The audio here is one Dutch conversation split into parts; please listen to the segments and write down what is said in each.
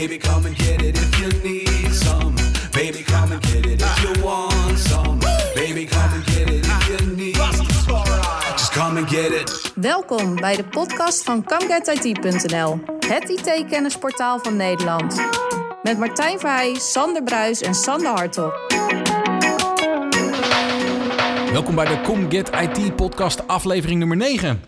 Baby, come and get it if you need some. Baby, come and get it if you want some. Baby, come and get it if you need. Just come and get it. Welkom bij de podcast van ComeGetIT.nl, het IT-kennisportaal van Nederland. Met Martijn Verheij, Sander Bruis en Sander Hartog. Welkom bij de Com Get IT podcast aflevering nummer 9.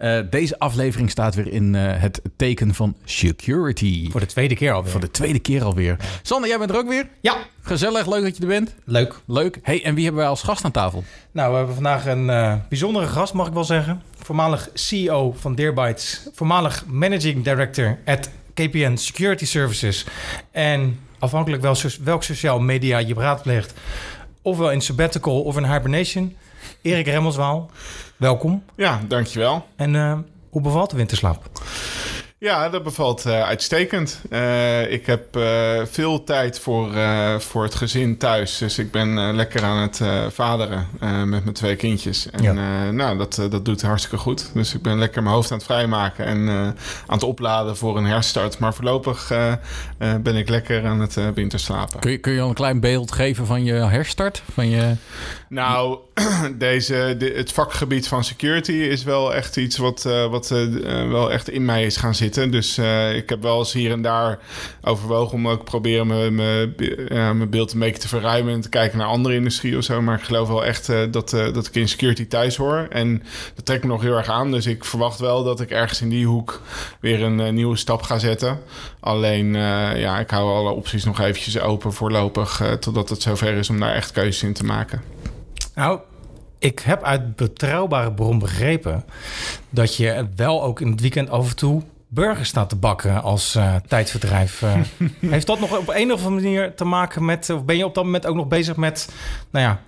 Uh, deze aflevering staat weer in uh, het teken van security. Voor de tweede keer alweer. Voor de tweede keer alweer. Sander, jij bent er ook weer? Ja. Gezellig, leuk dat je er bent. Leuk. Leuk. Hey, en wie hebben wij als gast aan tafel? Nou, we hebben vandaag een uh, bijzondere gast, mag ik wel zeggen. Voormalig CEO van Deerbytes. Voormalig Managing Director at KPN Security Services. En afhankelijk wel welk sociaal media je raadpleegt ofwel in sabbatical of in hibernation. Erik Remmelswaal, welkom. Ja, dankjewel. En uh, hoe bevalt de winterslaap? Ja, dat bevalt uh, uitstekend. Uh, ik heb uh, veel tijd voor, voor het gezin thuis. Dus ik ben lekker aan het vaderen met mijn twee kindjes. En ja. nou, dat, dat doet hartstikke goed. Dus ik ben lekker mijn hoofd aan het vrijmaken en aan het opladen voor een herstart. Maar voorlopig ben ik lekker aan het winterslapen. Kun je, kun je al een klein beeld geven van je herstart? Van je... Nou, deze, de, het vakgebied van security is wel echt iets wat, wat wel echt in mij is gaan zitten. Dus uh, ik heb wel eens hier en daar overwogen om ook proberen mijn, mijn, beeld een beetje te verruimen en te kijken naar andere industrie of zo. Maar ik geloof wel echt uh, dat, uh, dat ik in security thuis hoor. En dat trekt me nog heel erg aan. Dus ik verwacht wel dat ik ergens in die hoek weer een nieuwe stap ga zetten. Alleen, ja, ik hou alle opties nog eventjes open voorlopig totdat het zover is om daar echt keuzes in te maken. Nou, ik heb uit betrouwbare bron begrepen dat je wel ook in het weekend af en toe burgers staat te bakken als uh, tijdverdrijf. Uh, heeft dat nog op een of andere manier te maken met... of ben je op dat moment ook nog bezig met... nou ja,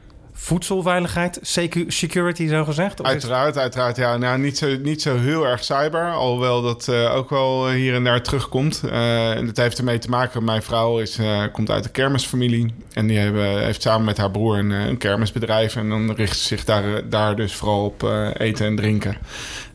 voedselveiligheid, security zo gezegd? Uiteraard, uiteraard. Ja, nou, niet, zo, niet zo heel erg cyber. Alhoewel dat uh, ook wel hier en daar terugkomt. Uh, en dat heeft ermee te maken. Mijn vrouw is, uh, komt uit de kermisfamilie. En die hebben, heeft samen met haar broer een, een kermisbedrijf. En dan richt ze zich daar, daar dus vooral op eten en drinken.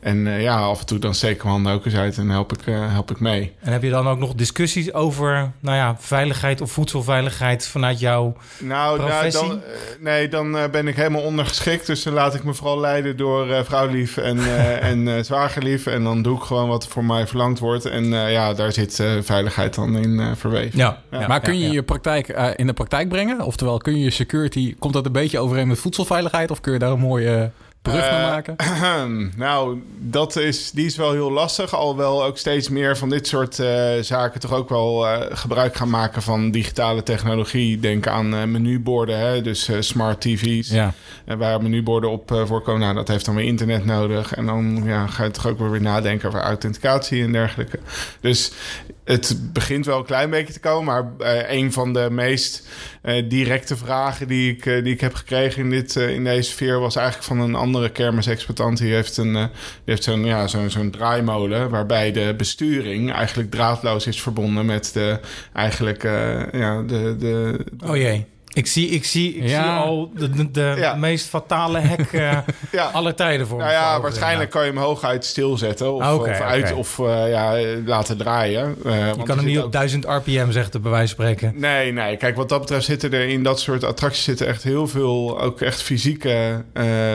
En uh, ja, af en toe dan steek ik mijn handen ook eens uit en help ik, uh, help ik mee. En heb je dan ook nog discussies over nou ja, veiligheid of voedselveiligheid vanuit jouw nou, professie? Nou, dan, nee, dan ben ik helemaal ondergeschikt. Dus dan laat ik me vooral leiden door vrouwlief en, en zwagerlief. En dan doe ik gewoon wat voor mij verlangd wordt. En ja, daar zit veiligheid dan in verweven. Ja. ja. maar kun je je praktijk in de praktijk brengen? Oftewel, kun je je security... Komt dat een beetje overeen met voedselveiligheid? Of kun je daar een mooie brug naar maken? Uh, nou, dat is, die is wel heel lastig. Alhoewel ook steeds meer van dit soort uh, zaken toch ook wel uh, gebruik gaan maken van digitale technologie. Denk aan menuborden, hè? dus smart TV's. Ja. waar menuborden op voorkomen. Nou, dat heeft dan weer internet nodig. En dan ja, ga je toch ook weer nadenken over authenticatie en dergelijke. Dus het begint wel een klein beetje te komen. Maar een van de meest directe vragen die ik, die ik heb gekregen in, dit, in deze sfeer was eigenlijk van een andere kermisexploitant. Die heeft, een, die heeft zo'n ja, zo'n zo'n draaimolen waarbij de besturing eigenlijk draadloos is verbonden met de eigenlijk ja, de, de. Oh jee. Ik zie, ik zie, ik ja. zie al de, de, de ja. meest fatale hek uh, ja. aller tijden voor nou ja, waarschijnlijk kan je hem hooguit stilzetten of, okay, of uit okay. of uh, ja, laten draaien. Uh, je kan hem niet op 1000 rpm zeggen, bij wijze van spreken. Nee, nee. Kijk, wat dat betreft zitten er in dat soort attracties zitten echt heel veel, ook echt fysieke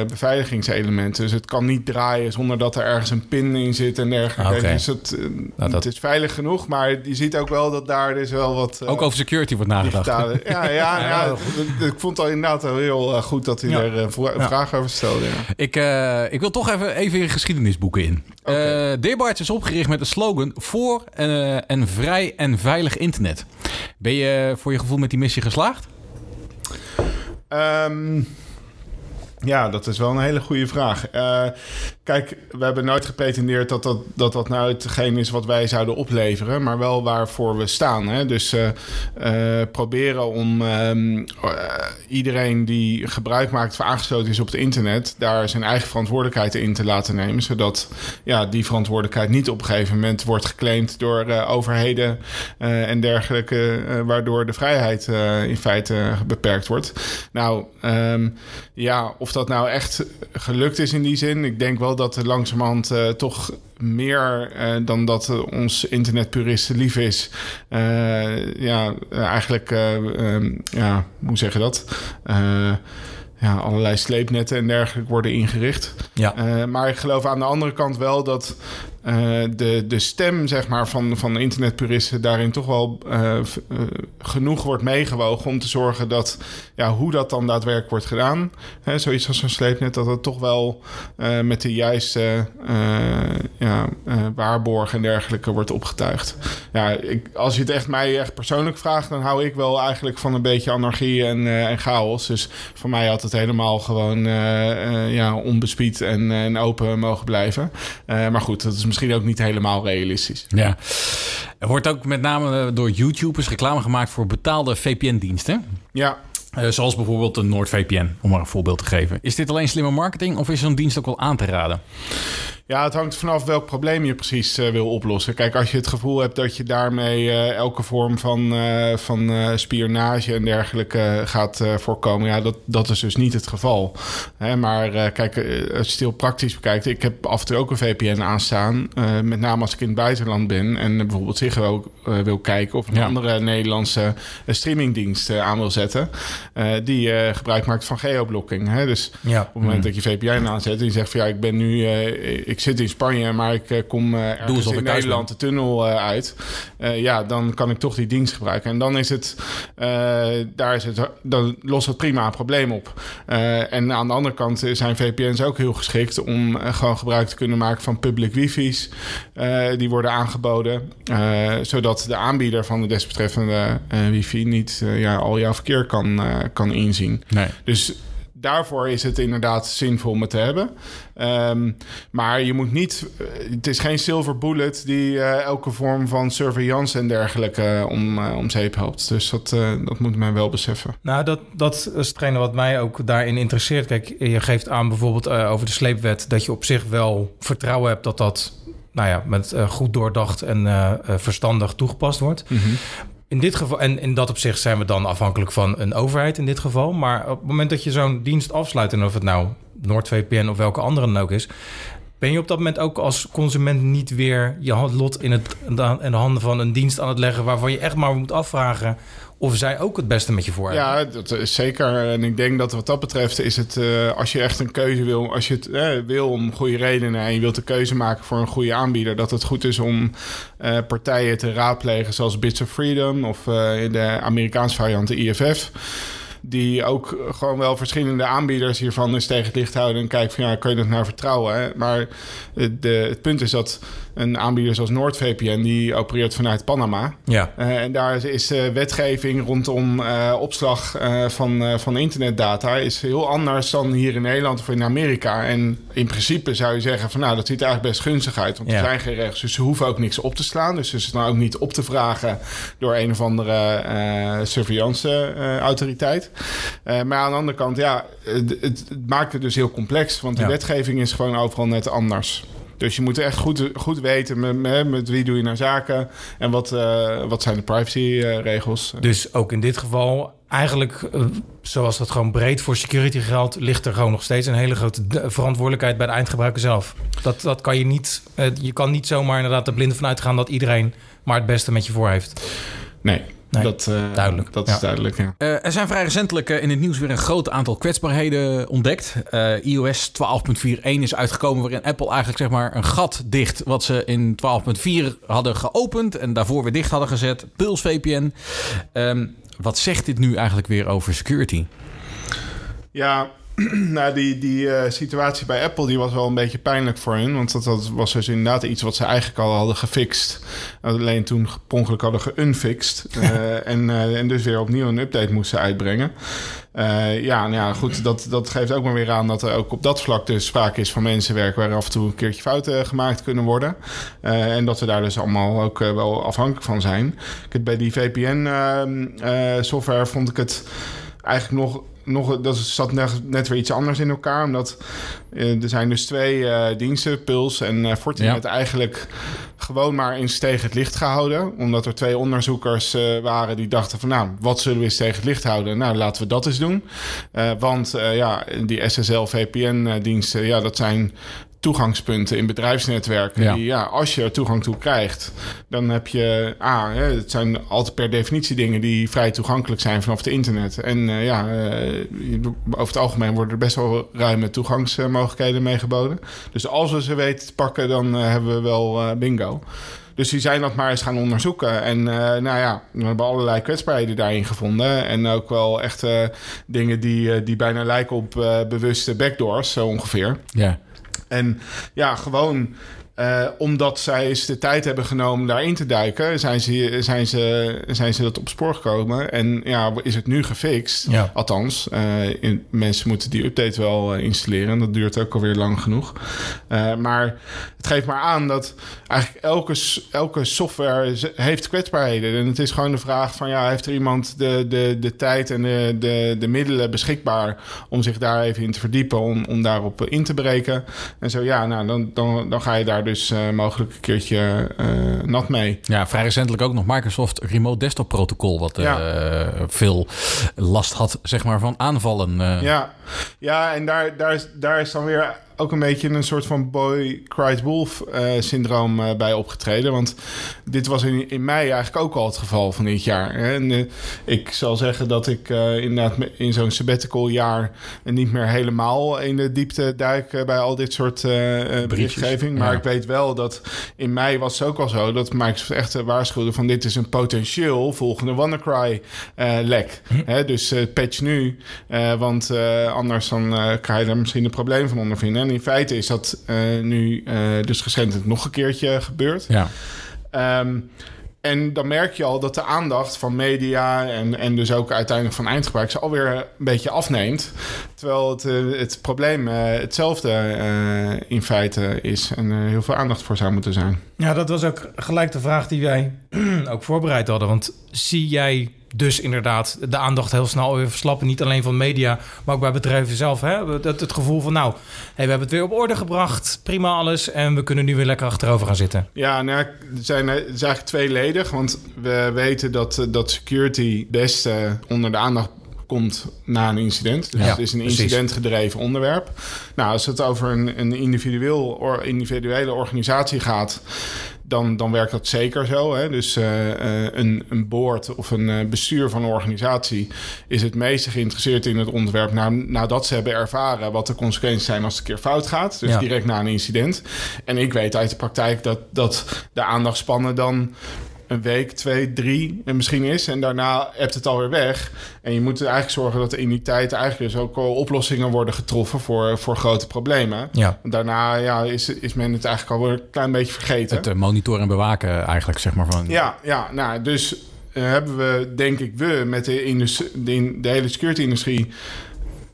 beveiligingselementen. Dus het kan niet draaien zonder dat er ergens een pin in zit en dergelijke. Okay. Dus het, nou, dat... het is veilig genoeg, maar je ziet ook wel dat daar dus wel wat... ook over security wordt nagedacht. Digitale, ja, ja, ja ik vond het al inderdaad heel uh, goed dat hij er uh, een vraag over stelde. Ik, uh, ik wil toch even, even in geschiedenisboeken in. Okay. Deerbytes is opgericht met de slogan voor een vrij en veilig internet. Ben je voor je gevoel met die missie geslaagd? Um, ja, dat is wel een hele goede vraag. Uh, kijk, we hebben nooit gepretendeerd dat dat, dat dat nou hetgeen is wat wij zouden opleveren, maar wel waarvoor we staan. Hè? Dus uh, uh, proberen om um, iedereen die gebruik maakt of aangesloten is op het internet, daar zijn eigen verantwoordelijkheid in te laten nemen, zodat ja, die verantwoordelijkheid niet op een gegeven moment wordt geclaimd door overheden en dergelijke, waardoor de vrijheid in feite beperkt wordt. Nou, um, ja, of dat nou echt gelukt is in die zin, ik denk wel dat er langzamerhand eh, toch meer eh, dan dat eh, ons internetpuristen lief is. ja, eigenlijk, eh, ehm, ja, hoe zeg je dat? Ja, allerlei sleepnetten en dergelijke worden ingericht. Ja. Maar ik geloof aan de andere kant wel dat eh, de, de stem zeg maar, van, van internetpuristen daarin toch wel eh, eh, genoeg wordt meegewogen om te zorgen dat ja, hoe dat dan daadwerkelijk wordt gedaan, hè, zoiets als een sleepnet, dat het toch wel met de juiste ja, waarborgen en dergelijke wordt opgetuigd. Ja, ik, als je het echt mij echt persoonlijk vraagt, dan hou ik wel eigenlijk van een beetje anarchie en, en chaos. Dus voor mij had het helemaal gewoon ja, onbespied en, en open mogen blijven. Maar goed, dat is misschien ook niet helemaal realistisch. Ja. Er wordt ook met name eh, door YouTubers reclame gemaakt voor betaalde VPN-diensten. Ja, Eh, zoals bijvoorbeeld een NordVPN, om maar een voorbeeld te geven. Is dit alleen slimme marketing of is zo'n dienst ook wel aan te raden? Ja, het hangt vanaf welk probleem je precies eh, wil oplossen. Kijk, als je het gevoel hebt dat je daarmee eh, elke vorm van, eh, van spionage en dergelijke gaat voorkomen, ja, dat, dat is dus niet het geval. Hè, maar kijk, als je het heel praktisch bekijkt, ik heb af en toe ook een VPN aanstaan. met name als ik in het buitenland ben en bijvoorbeeld Ziggo eh, wil kijken of een Ja. andere Nederlandse streamingdienst aan wil zetten, die gebruik maakt van geoblocking. Hè? Dus Ja. op het moment dat je VPN aanzet en je zegt van ja, ik ben nu, ik zit in Spanje, maar ik eh, kom eh ergens in Nederland de tunnel eh, uit. Ja, dan kan ik toch die dienst gebruiken. En dan is het, daar is het, dan lost het prima een probleem op. En aan de andere kant zijn VPN's ook heel geschikt om gewoon gebruik te kunnen maken van public wifi's. die worden aangeboden, zodat de aanbieder van de desbetreffende wifi niet ja, al jouw verkeer kan, kan inzien. Nee. Dus daarvoor is het inderdaad zinvol om het te hebben. Ehm, maar je moet niet... eh, Het is geen silver bullet die eh, elke vorm van surveillance en dergelijke eh, om, om zeep helpt. Dus dat, dat moet men wel beseffen. Nou, dat, dat is hetgene wat mij ook daarin interesseert. Kijk, je geeft aan bijvoorbeeld over de sleepwet... dat je op zich wel vertrouwen hebt dat dat... nou ja, met goed doordacht en verstandig toegepast wordt. In dit geval, en in dat opzicht zijn we dan afhankelijk van een overheid in dit geval. Maar op het moment dat je zo'n dienst afsluit... en of het nou NordVPN of welke andere dan ook is... Ben je op dat moment ook als consument niet weer je lot in, het, in de handen van een dienst aan het leggen... waarvan je echt maar moet afvragen of zij ook het beste met je voor hebben? Ja, dat is zeker. En ik denk dat wat dat betreft is het... eh, als je echt een keuze wil... Als je het eh, wil om goede redenen... en je wilt een keuze maken voor een goede aanbieder... dat het goed is om eh, partijen te raadplegen... zoals Bits of Freedom of de Amerikaanse variant de IFF... die ook gewoon wel verschillende aanbieders hiervan eens tegen het licht houden... en kijken van ja, kan je dat nou vertrouwen? Hè? Maar de, het punt is dat een aanbieder zoals NordVPN... die opereert vanuit Panama... Ja. Uh, en daar is, uh, wetgeving rondom uh, opslag van, van internetdata is heel anders dan hier in Nederland of in Amerika. En in principe zou je zeggen van nou, dat ziet er eigenlijk best gunstig uit. Want ja. er zijn geen regels, dus ze hoeven ook niks op te slaan. Dus ze is dan ook niet op te vragen door een of andere surveillance autoriteit. Maar aan de andere kant, ja, het, het, maakt het dus heel complex. Want de ja. wetgeving is gewoon overal net anders. Dus je moet echt goed, goed weten met, met, met wie doe je naar zaken en wat, uh, wat zijn de privacyregels. Dus ook in dit geval, eigenlijk uh, zoals dat gewoon breed voor security geldt, ligt er gewoon nog steeds een hele grote verantwoordelijkheid bij de eindgebruiker zelf. Dat, dat kan je niet, je kan niet zomaar inderdaad er blind van uitgaan dat iedereen maar het beste met je voor heeft. Nee. Nee, dat, uh, duidelijk. dat is duidelijk, ja. Uh, er zijn vrij recentelijk uh, in het nieuws weer een groot aantal kwetsbaarheden ontdekt. iOS 12.4.1 is uitgekomen waarin Apple eigenlijk zeg maar een gat dicht... wat ze in 12.4 hadden geopend en daarvoor weer dicht hadden gezet. Pulse VPN. Um, wat zegt dit nu eigenlijk weer over security? Ja, nou, die, die uh, situatie bij Apple die was wel een beetje pijnlijk voor hen. Want dat, dat, was dus inderdaad iets wat ze eigenlijk al hadden gefixt. Alleen toen per ongeluk hadden geunfixt. uh, en, uh, en dus weer opnieuw een update moesten uitbrengen. ja, nou ja, goed, dat, dat geeft ook maar weer aan dat er ook op dat vlak dus sprake is van mensenwerk... waar af en toe een keertje fouten gemaakt kunnen worden. en dat we daar dus allemaal ook wel afhankelijk van zijn. Bij die VPN-software vond ik het eigenlijk nog nog, dat zat net, net weer iets anders in elkaar. Omdat uh, er zijn dus twee uh, diensten, Puls en uh, Fortinet, ja. eigenlijk gewoon maar eens tegen het licht gehouden. Omdat er twee onderzoekers waren die dachten van... nou, wat zullen we eens tegen het licht houden? Nou, laten we dat eens doen. want ja, die SSL VPN-diensten, ja, dat zijn toegangspunten in bedrijfsnetwerken. Ja. Die, ja, als je er toegang toe krijgt, dan heb je... Hè, het zijn altijd per definitie dingen die vrij toegankelijk zijn vanaf het internet. En eh, ja, eh, over het algemeen worden er best wel ruime toegangsmogelijkheden mee geboden. Dus als we ze weten te pakken, dan eh, hebben we wel bingo. Dus die zijn dat maar eens gaan onderzoeken. En nou ja, we hebben allerlei kwetsbaarheden daarin gevonden. En ook wel echt dingen die, die bijna lijken op bewuste backdoors, zo ongeveer. Ja. En ja, gewoon eh, omdat zij eens de tijd hebben genomen daarin te duiken, zijn ze, zijn ze, zijn ze dat op spoor gekomen. En ja, is het nu gefixt? Ja. Althans, eh, in, mensen moeten die update wel eh, installeren. En dat duurt ook alweer lang genoeg. Maar het geeft maar aan dat eigenlijk elke, elke software heeft kwetsbaarheden. En het is gewoon de vraag van ja, heeft er iemand de, de, de tijd en de, de, de middelen beschikbaar om zich daar even in te verdiepen, om, om daarop in te breken. En zo ja, nou, dan, dan, dan ga je daar dus mogelijk een keertje eh, nat mee. Ja, vrij recentelijk ook nog Microsoft Remote Desktop Protocol, wat eh, Ja. veel last had, zeg maar, van aanvallen. Ja, ja en daar, daar, is, daar is dan weer ook een beetje een soort van boy cried wolf eh, syndroom eh, bij opgetreden. Want dit was in, in mei eigenlijk ook al het geval van dit jaar. Hè. En eh, ik zal zeggen dat ik inderdaad in zo'n sabbatical jaar niet meer helemaal in de diepte duik bij al dit soort berichtgeving. Maar ja. ik weet wel dat in mei was het ook al zo dat Microsoft echt waarschuwde van dit is een potentieel volgende WannaCry lek. Hè, dus patch nu, want anders dan krijg je er misschien een probleem van ondervinden. En in feite is dat eh, nu eh, dus recentelijk nog een keertje gebeurd. Ja. Ehm, en dan merk je al dat de aandacht van media en, en dus ook uiteindelijk van eindgebruikers alweer een beetje afneemt. Terwijl het, eh, het probleem eh, hetzelfde eh, in feite is en er heel veel aandacht voor zou moeten zijn. Ja, dat was ook gelijk de vraag die wij ook voorbereid hadden. Want zie jij dus inderdaad de aandacht heel snel weer verslappen? Niet alleen van media, maar ook bij bedrijven zelf. Hè? Dat, het gevoel van, nou, hey, we hebben het weer op orde gebracht. Prima alles. En we kunnen nu weer lekker achterover gaan zitten. Ja, nou, er zijn, het is eigenlijk tweeledig. Want we weten dat, eh, dat security best eh, onder de aandacht komt na een incident. Dus Ja, het is een incidentgedreven onderwerp. Nou, als het over een, een individueel, or, individuele organisatie gaat... Dan, dan werkt dat zeker zo. Hè? Dus eh, eh, een, een board of een eh, bestuur van een organisatie is het meeste geïnteresseerd in het onderwerp na, nadat ze hebben ervaren wat de consequenties zijn als het een keer fout gaat. Dus Ja. direct na een incident. En ik weet uit de praktijk dat, dat de aandachtspannen dan een week, twee, drie en misschien is. En daarna hebt het alweer weg. En je moet eigenlijk zorgen dat er in die tijd eigenlijk dus ook al oplossingen worden getroffen voor, voor grote problemen. Ja. Daarna ja, is, is men het eigenlijk alweer een klein beetje vergeten. Het eh, monitoren en bewaken eigenlijk, zeg maar. Van, Ja, ja, nou, dus eh, hebben we, denk ik, we met de, industrie, de, in- de hele security-industrie...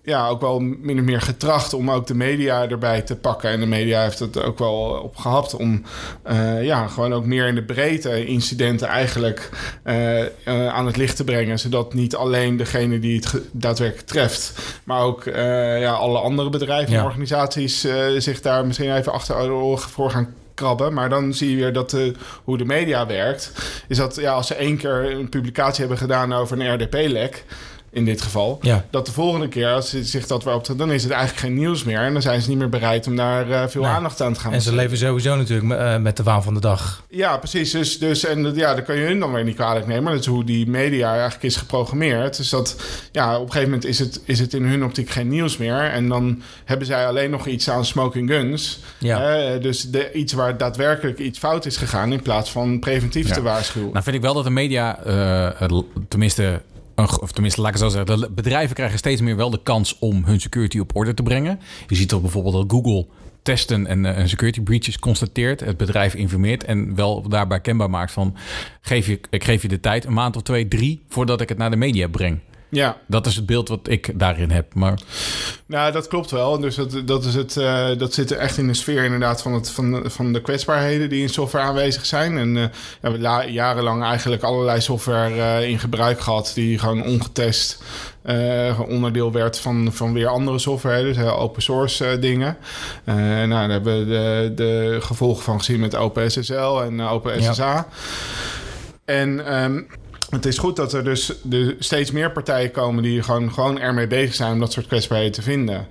ja, ook wel min of meer getracht om ook de media erbij te pakken. En de media heeft het ook wel op gehad om eh, ja, gewoon ook meer in de breedte incidenten eigenlijk eh, eh, aan het licht te brengen. Zodat niet alleen degene die het daadwerkelijk treft, maar ook ja, alle andere bedrijven en organisaties zich daar misschien even achter de oren voor gaan krabben. Maar dan zie je weer dat de, hoe de media werkt. Is dat ja, als ze één keer een publicatie hebben gedaan over een RDP-lek. In dit geval. Ja. Dat de volgende keer, als ze zich dat weer op dan is het eigenlijk geen nieuws meer. En dan zijn ze niet meer bereid om daar eh, veel Nee. aandacht aan te gaan En ze leven sowieso natuurlijk eh, met de waan van de dag. ja, precies. Dus, dus en dat- ja, dat kan je hun dan weer niet kwalijk nemen. Maar dat is hoe die media eigenlijk is geprogrammeerd. Dus dat, ja, op een gegeven moment is het, is het in hun optiek geen nieuws meer. En dan hebben zij alleen nog iets aan smoking guns. Ja. Eh, dus de, iets waar daadwerkelijk iets fout is gegaan... in plaats van preventief Ja. te waarschuwen. Nou vind ik wel dat de media, eh, tenminste, of tenminste laat ik het zo zeggen, de bedrijven krijgen steeds meer wel de kans om hun security op orde te brengen. Je ziet toch bijvoorbeeld dat Google testen en eh, een security breaches constateert, het bedrijf informeert en wel daarbij kenbaar maakt van, geef je, ik geef je de tijd, een maand of twee, drie, voordat ik het naar de media breng. Ja, Dat is het beeld wat ik daarin heb. Maar nou, dat klopt wel. Dus dat, dat, is het, eh, dat zit er echt in de sfeer inderdaad van, het, van, van de kwetsbaarheden die in software aanwezig zijn. En eh, we hebben la- jarenlang eigenlijk allerlei software eh, in gebruik gehad die gewoon ongetest eh, onderdeel werd van, van weer andere software, dus open source dingen. Nou, daar hebben we de, de gevolgen van gezien met OpenSSL en OpenSSA. En ehm, het is goed dat er dus de steeds meer partijen komen die gewoon, gewoon ermee bezig zijn om dat soort kwetsbaarheden te vinden.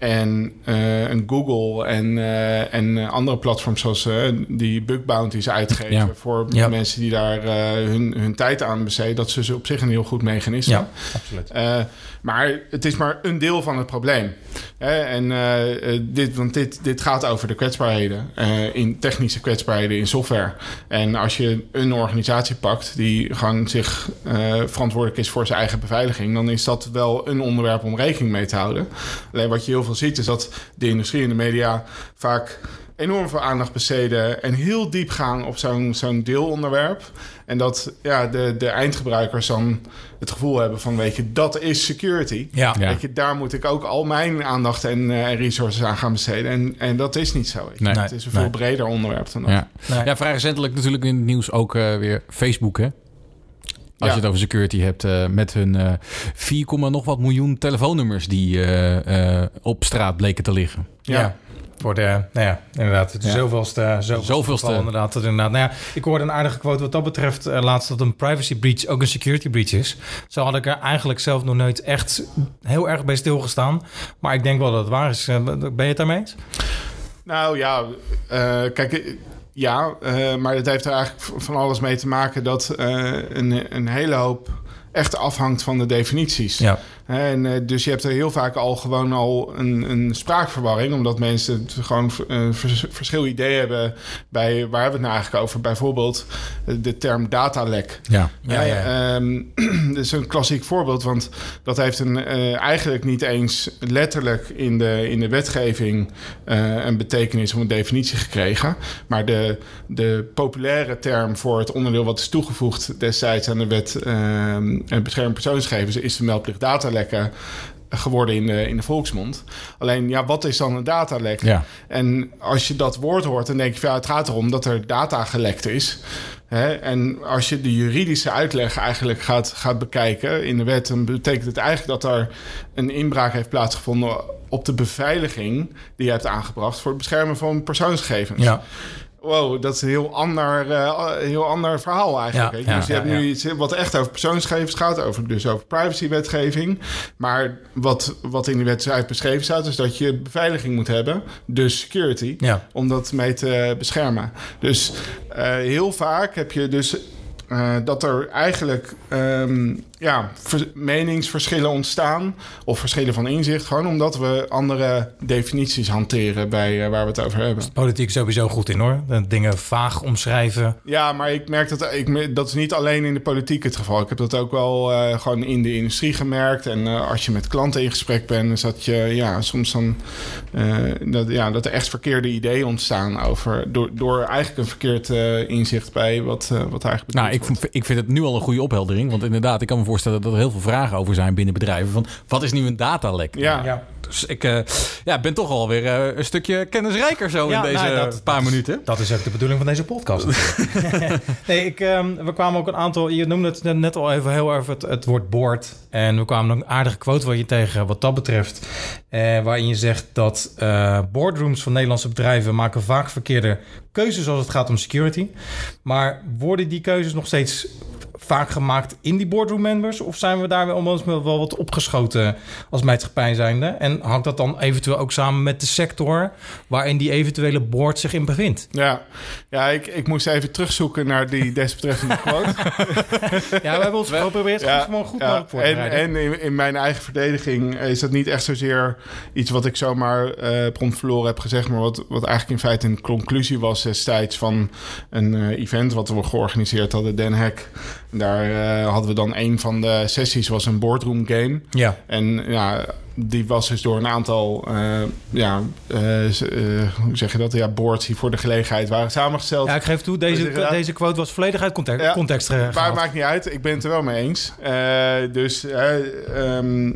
En eh, een Google en, eh, en eh, andere platforms zoals die bug bounties uitgeven Ja. voor Ja. mensen die daar eh, hun, hun tijd aan besteden, dat is op zich een heel goed mechanisme. Ja, absoluut. Eh, maar het is maar een deel van het probleem. Hè? En dit, want dit, dit gaat over de kwetsbaarheden. eh, in technische kwetsbaarheden in software. En als je een organisatie pakt die gewoon zich eh, verantwoordelijk is voor zijn eigen beveiliging, dan is dat wel een onderwerp om rekening mee te houden. Alleen wat je heel veel ziet, is dat de industrie en de media vaak enorm veel aandacht besteden en heel diep gaan op zo'n zo'n deelonderwerp. En dat ja, de, de eindgebruikers dan het gevoel hebben van, weet je, dat is security. Ja. Ja. Weet je, daar moet ik ook al mijn aandacht en eh, en resources aan gaan besteden. En, en dat is niet zo. Nee. Het is een veel Nee. breder onderwerp dan dat. Ja. Nee. ja, vrij recentelijk natuurlijk in het nieuws ook eh, weer Facebook, hè? Als Ja. je het over security hebt, eh, met hun eh 4, nog wat miljoen telefoonnummers die eh, eh, op straat bleken te liggen. Ja. Voor de, nou ja, inderdaad, het Ja. zoveelste, zoveelste, Zoveelste. geval inderdaad. Dat inderdaad. Nou ja, ik hoorde een aardige quote wat dat betreft laatst dat een privacy breach ook een security breach is. Zo had ik er eigenlijk zelf nog nooit echt heel erg bij stilgestaan. Maar ik denk wel dat het waar is. Ben je het daarmee eens? Nou ja, eh, kijk, ja, eh, maar het heeft er eigenlijk van alles mee te maken dat eh, een, een hele hoop echt afhangt van de definities. Ja. En, eh, dus je hebt er heel vaak al gewoon al een, een spraakverwarring, omdat mensen gewoon een vers, verschil idee hebben bij waar hebben we het nou eigenlijk over? Bijvoorbeeld eh, de term datalek. Ja. Ja, ja. Ehm, dat is een klassiek voorbeeld, want dat heeft een, eigenlijk niet eens letterlijk in de, in de wetgeving een betekenis of een definitie gekregen. Maar de, de populaire term voor het onderdeel wat is toegevoegd destijds aan de wet ehm, bescherming persoonsgegevens is de meldplicht datalekken geworden in de, in de volksmond. Alleen, ja, wat is dan een datalek? Ja. En als je dat woord hoort, dan denk je van ja, het gaat erom dat er data gelekt is. Hè? En als je de juridische uitleg eigenlijk gaat, gaat bekijken in de wet, dan betekent het eigenlijk dat er een inbraak heeft plaatsgevonden op de beveiliging die je hebt aangebracht voor het beschermen van persoonsgegevens. Ja. Wow, dat is een heel ander, eh, heel ander verhaal eigenlijk. Ja, ja, dus je hebt nu iets wat echt over persoonsgegevens gaat, over, dus over privacywetgeving. Maar wat, wat in die wet beschreven staat, is dat je beveiliging moet hebben, dus security, om dat mee te beschermen. Dus eh, heel vaak heb je dus eh, dat er eigenlijk ehm, ja, vers- meningsverschillen ontstaan. Of verschillen van inzicht. Gewoon omdat we andere definities hanteren bij eh, waar we het over hebben. Politiek sowieso goed in hoor. Dingen vaag omschrijven. Ja, maar ik merk dat ik, dat is niet alleen in de politiek het geval. Ik heb dat ook wel eh, gewoon in de industrie gemerkt. En eh, als je met klanten in gesprek bent, is dat je ja, soms dan eh, dat, ja, dat er echt verkeerde ideeën ontstaan over door, door eigenlijk een verkeerd eh, inzicht bij wat, eh, wat eigenlijk Nou, ik, wordt. ik vind het nu al een goede opheldering. Want inderdaad, ik kan me voorstellen dat er heel veel vragen over zijn binnen bedrijven. Van wat is nu een datalek? Ja. Ja. Dus ik eh, ja, ben toch alweer eh een stukje kennisrijker zo Ja, in deze nou, dat- paar dat is- minuten. Dat is ook de bedoeling van deze podcast. nee, ik, ehm, we kwamen ook een aantal... Je noemde het net al even heel even het, het woord board. En we kwamen een aardige quote wat je tegen wat dat betreft. Eh, waarin je zegt dat eh, boardrooms van Nederlandse bedrijven... maken vaak verkeerde keuzes als het gaat om security. Maar worden die keuzes nog steeds vaak gemaakt in die boardroom members? Of zijn we daar wel wel wel wat opgeschoten als maatschappij zijnde? En hangt dat dan eventueel ook samen met de sector waarin die eventuele board zich in bevindt? Ja, ja ik, ik moest even terugzoeken naar die desbetreffende quote. Ja, we hebben ons geprobeerd Ja, gewoon goed ja. voor En, en in, in mijn eigen verdediging is dat niet echt zozeer iets wat ik zomaar eh prompt verloren heb gezegd, maar wat, wat eigenlijk in feite een conclusie was destijds van een eh, event wat we georganiseerd hadden, Den Hack. Daar eh, hadden we dan een van de sessies was een boardroom game. Ja, En ja, die was dus door een aantal, eh, ja, eh, hoe zeg je dat? Ja, boards die voor de gelegenheid waren samengesteld. ja ik geef toe, deze, deze quote was volledig uit context, Ja. context Maar maakt niet uit, ik ben het er wel mee eens. Dus eh, ehm,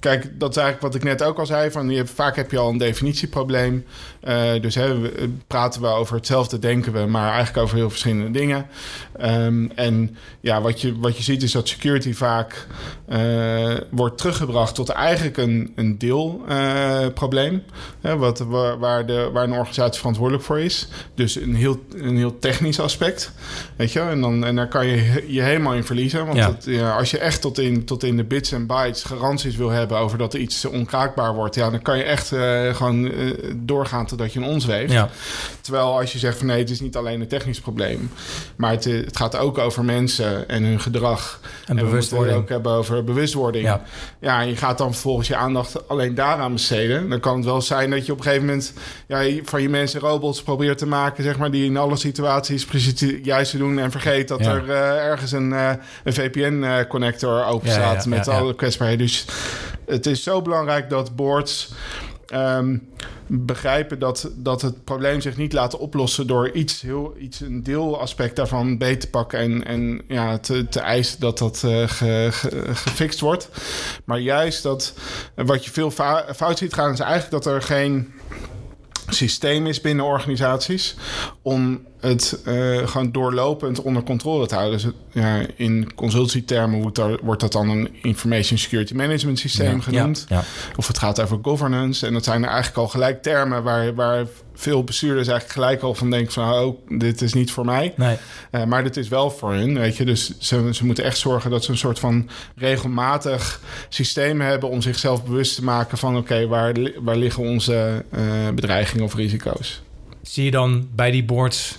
kijk, dat is eigenlijk wat ik net ook al zei. Van, je vaak heb je al een definitieprobleem. Eh, dus hè, we- praten we over hetzelfde, denken we, maar eigenlijk over heel verschillende dingen. Ehm, en ja, wat je, wat je ziet is dat security vaak eh, wordt teruggebracht tot eigenlijk een, een deelprobleem. wat, waar, waar, de, waar een organisatie verantwoordelijk voor is. Dus een heel, een heel technisch aspect. Weet je, en, dan, en daar kan je je helemaal in verliezen. Want Ja. ja, als je echt tot in, tot in de bits en bytes garanties wil hebben over dat iets onkraakbaar wordt, ja, dan kan je echt eh, gewoon eh, totdat je een ons weegt. Ja. Terwijl als je zegt van nee, het is niet alleen een technisch probleem, maar het, eh, het gaat ook over mensen en hun gedrag. En we bewustwording. moeten het ook hebben over bewustwording. Ja. Ja, en je gaat dan vervolgens je aandacht alleen daaraan besteden. Dan kan het wel zijn dat je op een gegeven moment ja, van je mensen robots probeert te maken, zeg maar, die in alle situaties precies het juiste doen en vergeet dat Ja. er eh, ergens een, eh, een VPN-connector open staat met alle kwetsbaarheden. Dus het is zo belangrijk dat boards ehm, begrijpen dat, dat het probleem zich niet laat oplossen door iets, heel, iets een deelaspect daarvan beter te pakken en, en ja, te, te eisen dat dat eh, ge- ge- gefixt wordt. Maar juist dat wat je veel fout ziet gaan, is eigenlijk dat er geen systeem is binnen organisaties om het eh, gewoon doorlopend onder controle te houden. Dus ja, in consultietermen wordt, daar, wordt dat dan een information security management systeem Ja, genoemd. ja, ja. Of het gaat over governance. En dat zijn er eigenlijk al gelijk termen waar, waar veel bestuurders eigenlijk gelijk al van denken van oh, dit is niet voor mij. Nee. Eh, maar dit is wel voor hun, weet je. Dus ze, ze moeten echt zorgen dat ze een soort van regelmatig systeem hebben... om zichzelf bewust te maken van... oké, waar, waar liggen onze eh, bedreigingen of risico's? Zie je dan bij die boards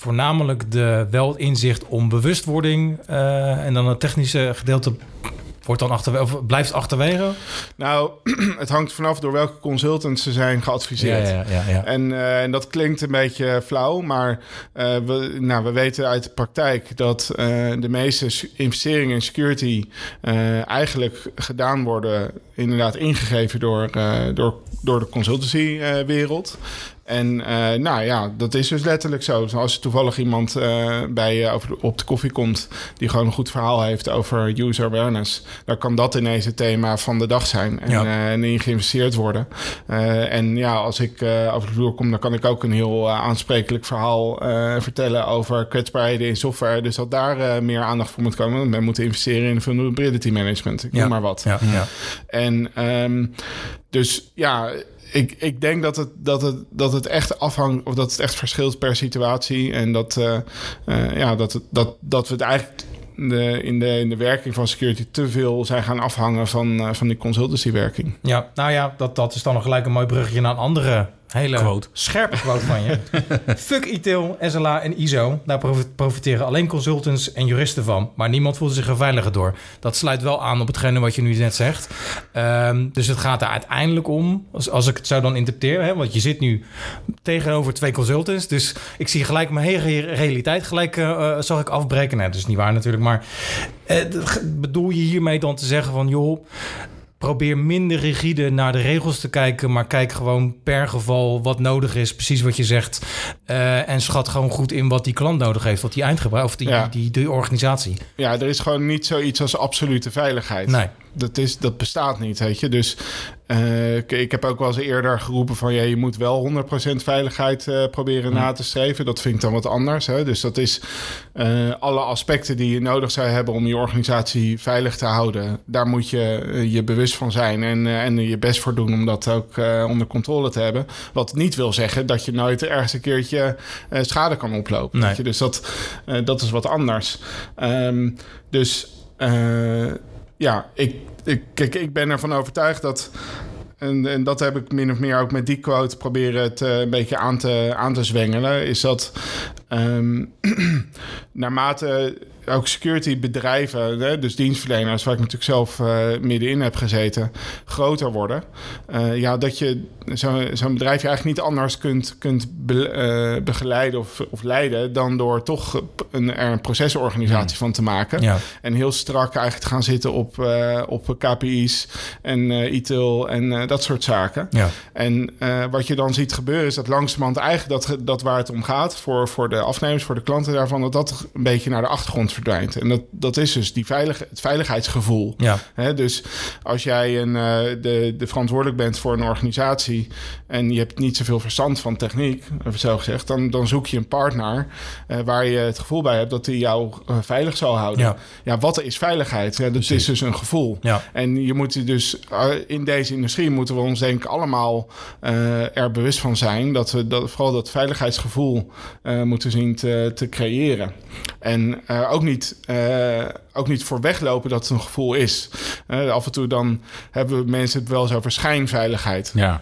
voornamelijk de wel inzicht om bewustwording eh, en dan het technische gedeelte wordt dan achter, of blijft achterwege? Nou, het hangt vanaf door welke consultants ze zijn geadviseerd. ja, ja, ja. En, eh, en dat klinkt een beetje flauw, maar eh, we, nou, we weten uit de praktijk dat eh, de meeste investeringen in security eigenlijk gedaan worden, inderdaad ingegeven door, door, door de consultancywereld. En eh, nou ja, dat is dus letterlijk zo. Als er toevallig iemand eh, bij je over de- op de koffie komt die gewoon een goed verhaal heeft over user awareness, dan kan dat ineens het thema van de dag zijn en, Ja. eh, en in geïnvesteerd worden. Eh, en ja, als ik eh, over de vloer kom, dan kan ik ook een heel eh, aansprekelijk verhaal eh, vertellen over kwetsbaarheden in software. Dus dat daar eh, meer aandacht voor moet komen. Want men moet investeren in vulnerability management. Ik noem Ja. maar wat. Ja, ja. En ehm, dus ja, ik, ik denk dat het, dat, het, dat het echt afhangt, of dat het echt verschilt per situatie. En dat, eh, eh, ja, dat, het, dat, dat we het eigenlijk in, de, in de werking van security te veel zijn gaan afhangen van, eh, van die consultancywerking. Ja, nou ja, dat, dat is dan nog gelijk een mooi bruggetje naar een andere hele Quote. scherpe quote van je. Fuck ITIL, SLA en ISO. Daar profi- profiteren alleen consultants en juristen van. Maar niemand voelt zich er veiliger door. Dat sluit wel aan op hetgene wat je nu net zegt. Ehm, dus het gaat er uiteindelijk om, als, als ik het zou dan interpreteren... Hè, want je zit nu tegenover twee consultants... dus ik zie gelijk mijn hele realiteit gelijk eh, eh, zag ik afbreken. Nee, dat is niet waar natuurlijk, maar... eh, bedoel je hiermee dan te zeggen van... joh, probeer minder rigide naar de regels te kijken, maar kijk gewoon per geval wat nodig is, precies wat je zegt. Eh, en schat gewoon goed in wat die klant nodig heeft, wat die eindgebruiker of die, Ja. die, die, organisatie. Ja, er is gewoon niet zoiets als absolute veiligheid. Nee. Dat, is, dat bestaat niet, weet je. Dus eh, ik- ik heb ook wel eens eerder geroepen van... Ja, je moet wel 100% veiligheid eh, proberen na te streven. Dat vind ik dan wat anders. Hè? Dus dat is eh, alle aspecten die je nodig zou hebben... om je organisatie veilig te houden. Daar moet je je bewust van zijn en, en je best voor doen... om dat ook onder controle te hebben. Wat niet wil zeggen dat je nooit ergens een keertje schade kan oplopen. Nee. Weet je? Dus dat, dat is wat anders. Ehm, dus... eh, ja, ik, ik, kijk, ik ben ervan overtuigd dat. En, en dat heb ik min of meer ook met die quote proberen het een beetje aan te, aan te zwengelen. Is dat ehm, naarmate ook security bedrijven, hè, dus dienstverleners, waar ik natuurlijk zelf eh, middenin heb gezeten, groter worden. eh, ja, dat je zo- zo'n bedrijf je eigenlijk niet anders kunt, kunt be- eh, begeleiden of, of leiden dan door toch een, er een procesorganisatie van te maken. Ja. En heel strak eigenlijk te gaan zitten op, op KPI's en ITIL en eh, dat soort zaken. Ja. En wat je dan ziet gebeuren is dat langzamerhand eigenlijk dat, dat waar het om gaat... Voor, voor de afnemers, voor de klanten daarvan... dat dat een beetje naar de achtergrond verdwijnt. En dat, dat is dus die veilig, het veiligheidsgevoel. Ja. Dus als jij een, eh, de, de verantwoordelijk bent voor een organisatie... en je hebt niet zoveel verstand van techniek, even zo gezegd... dan, dan zoek je een partner eh, waar je het gevoel bij hebt... dat die jou eh, veilig zal houden. Ja. Ja, wat is veiligheid? Ja, dat is dus een gevoel. Ja. En je moet dus uh, in deze industrie moeten we ons denk ik allemaal er bewust van zijn dat we dat, vooral dat veiligheidsgevoel uh, moeten zien te, te creëren. En eh, ook, niet, eh, ook niet voor weglopen dat het een gevoel is. Eh, af en toe dan hebben mensen het wel eens over schijnveiligheid. Ja.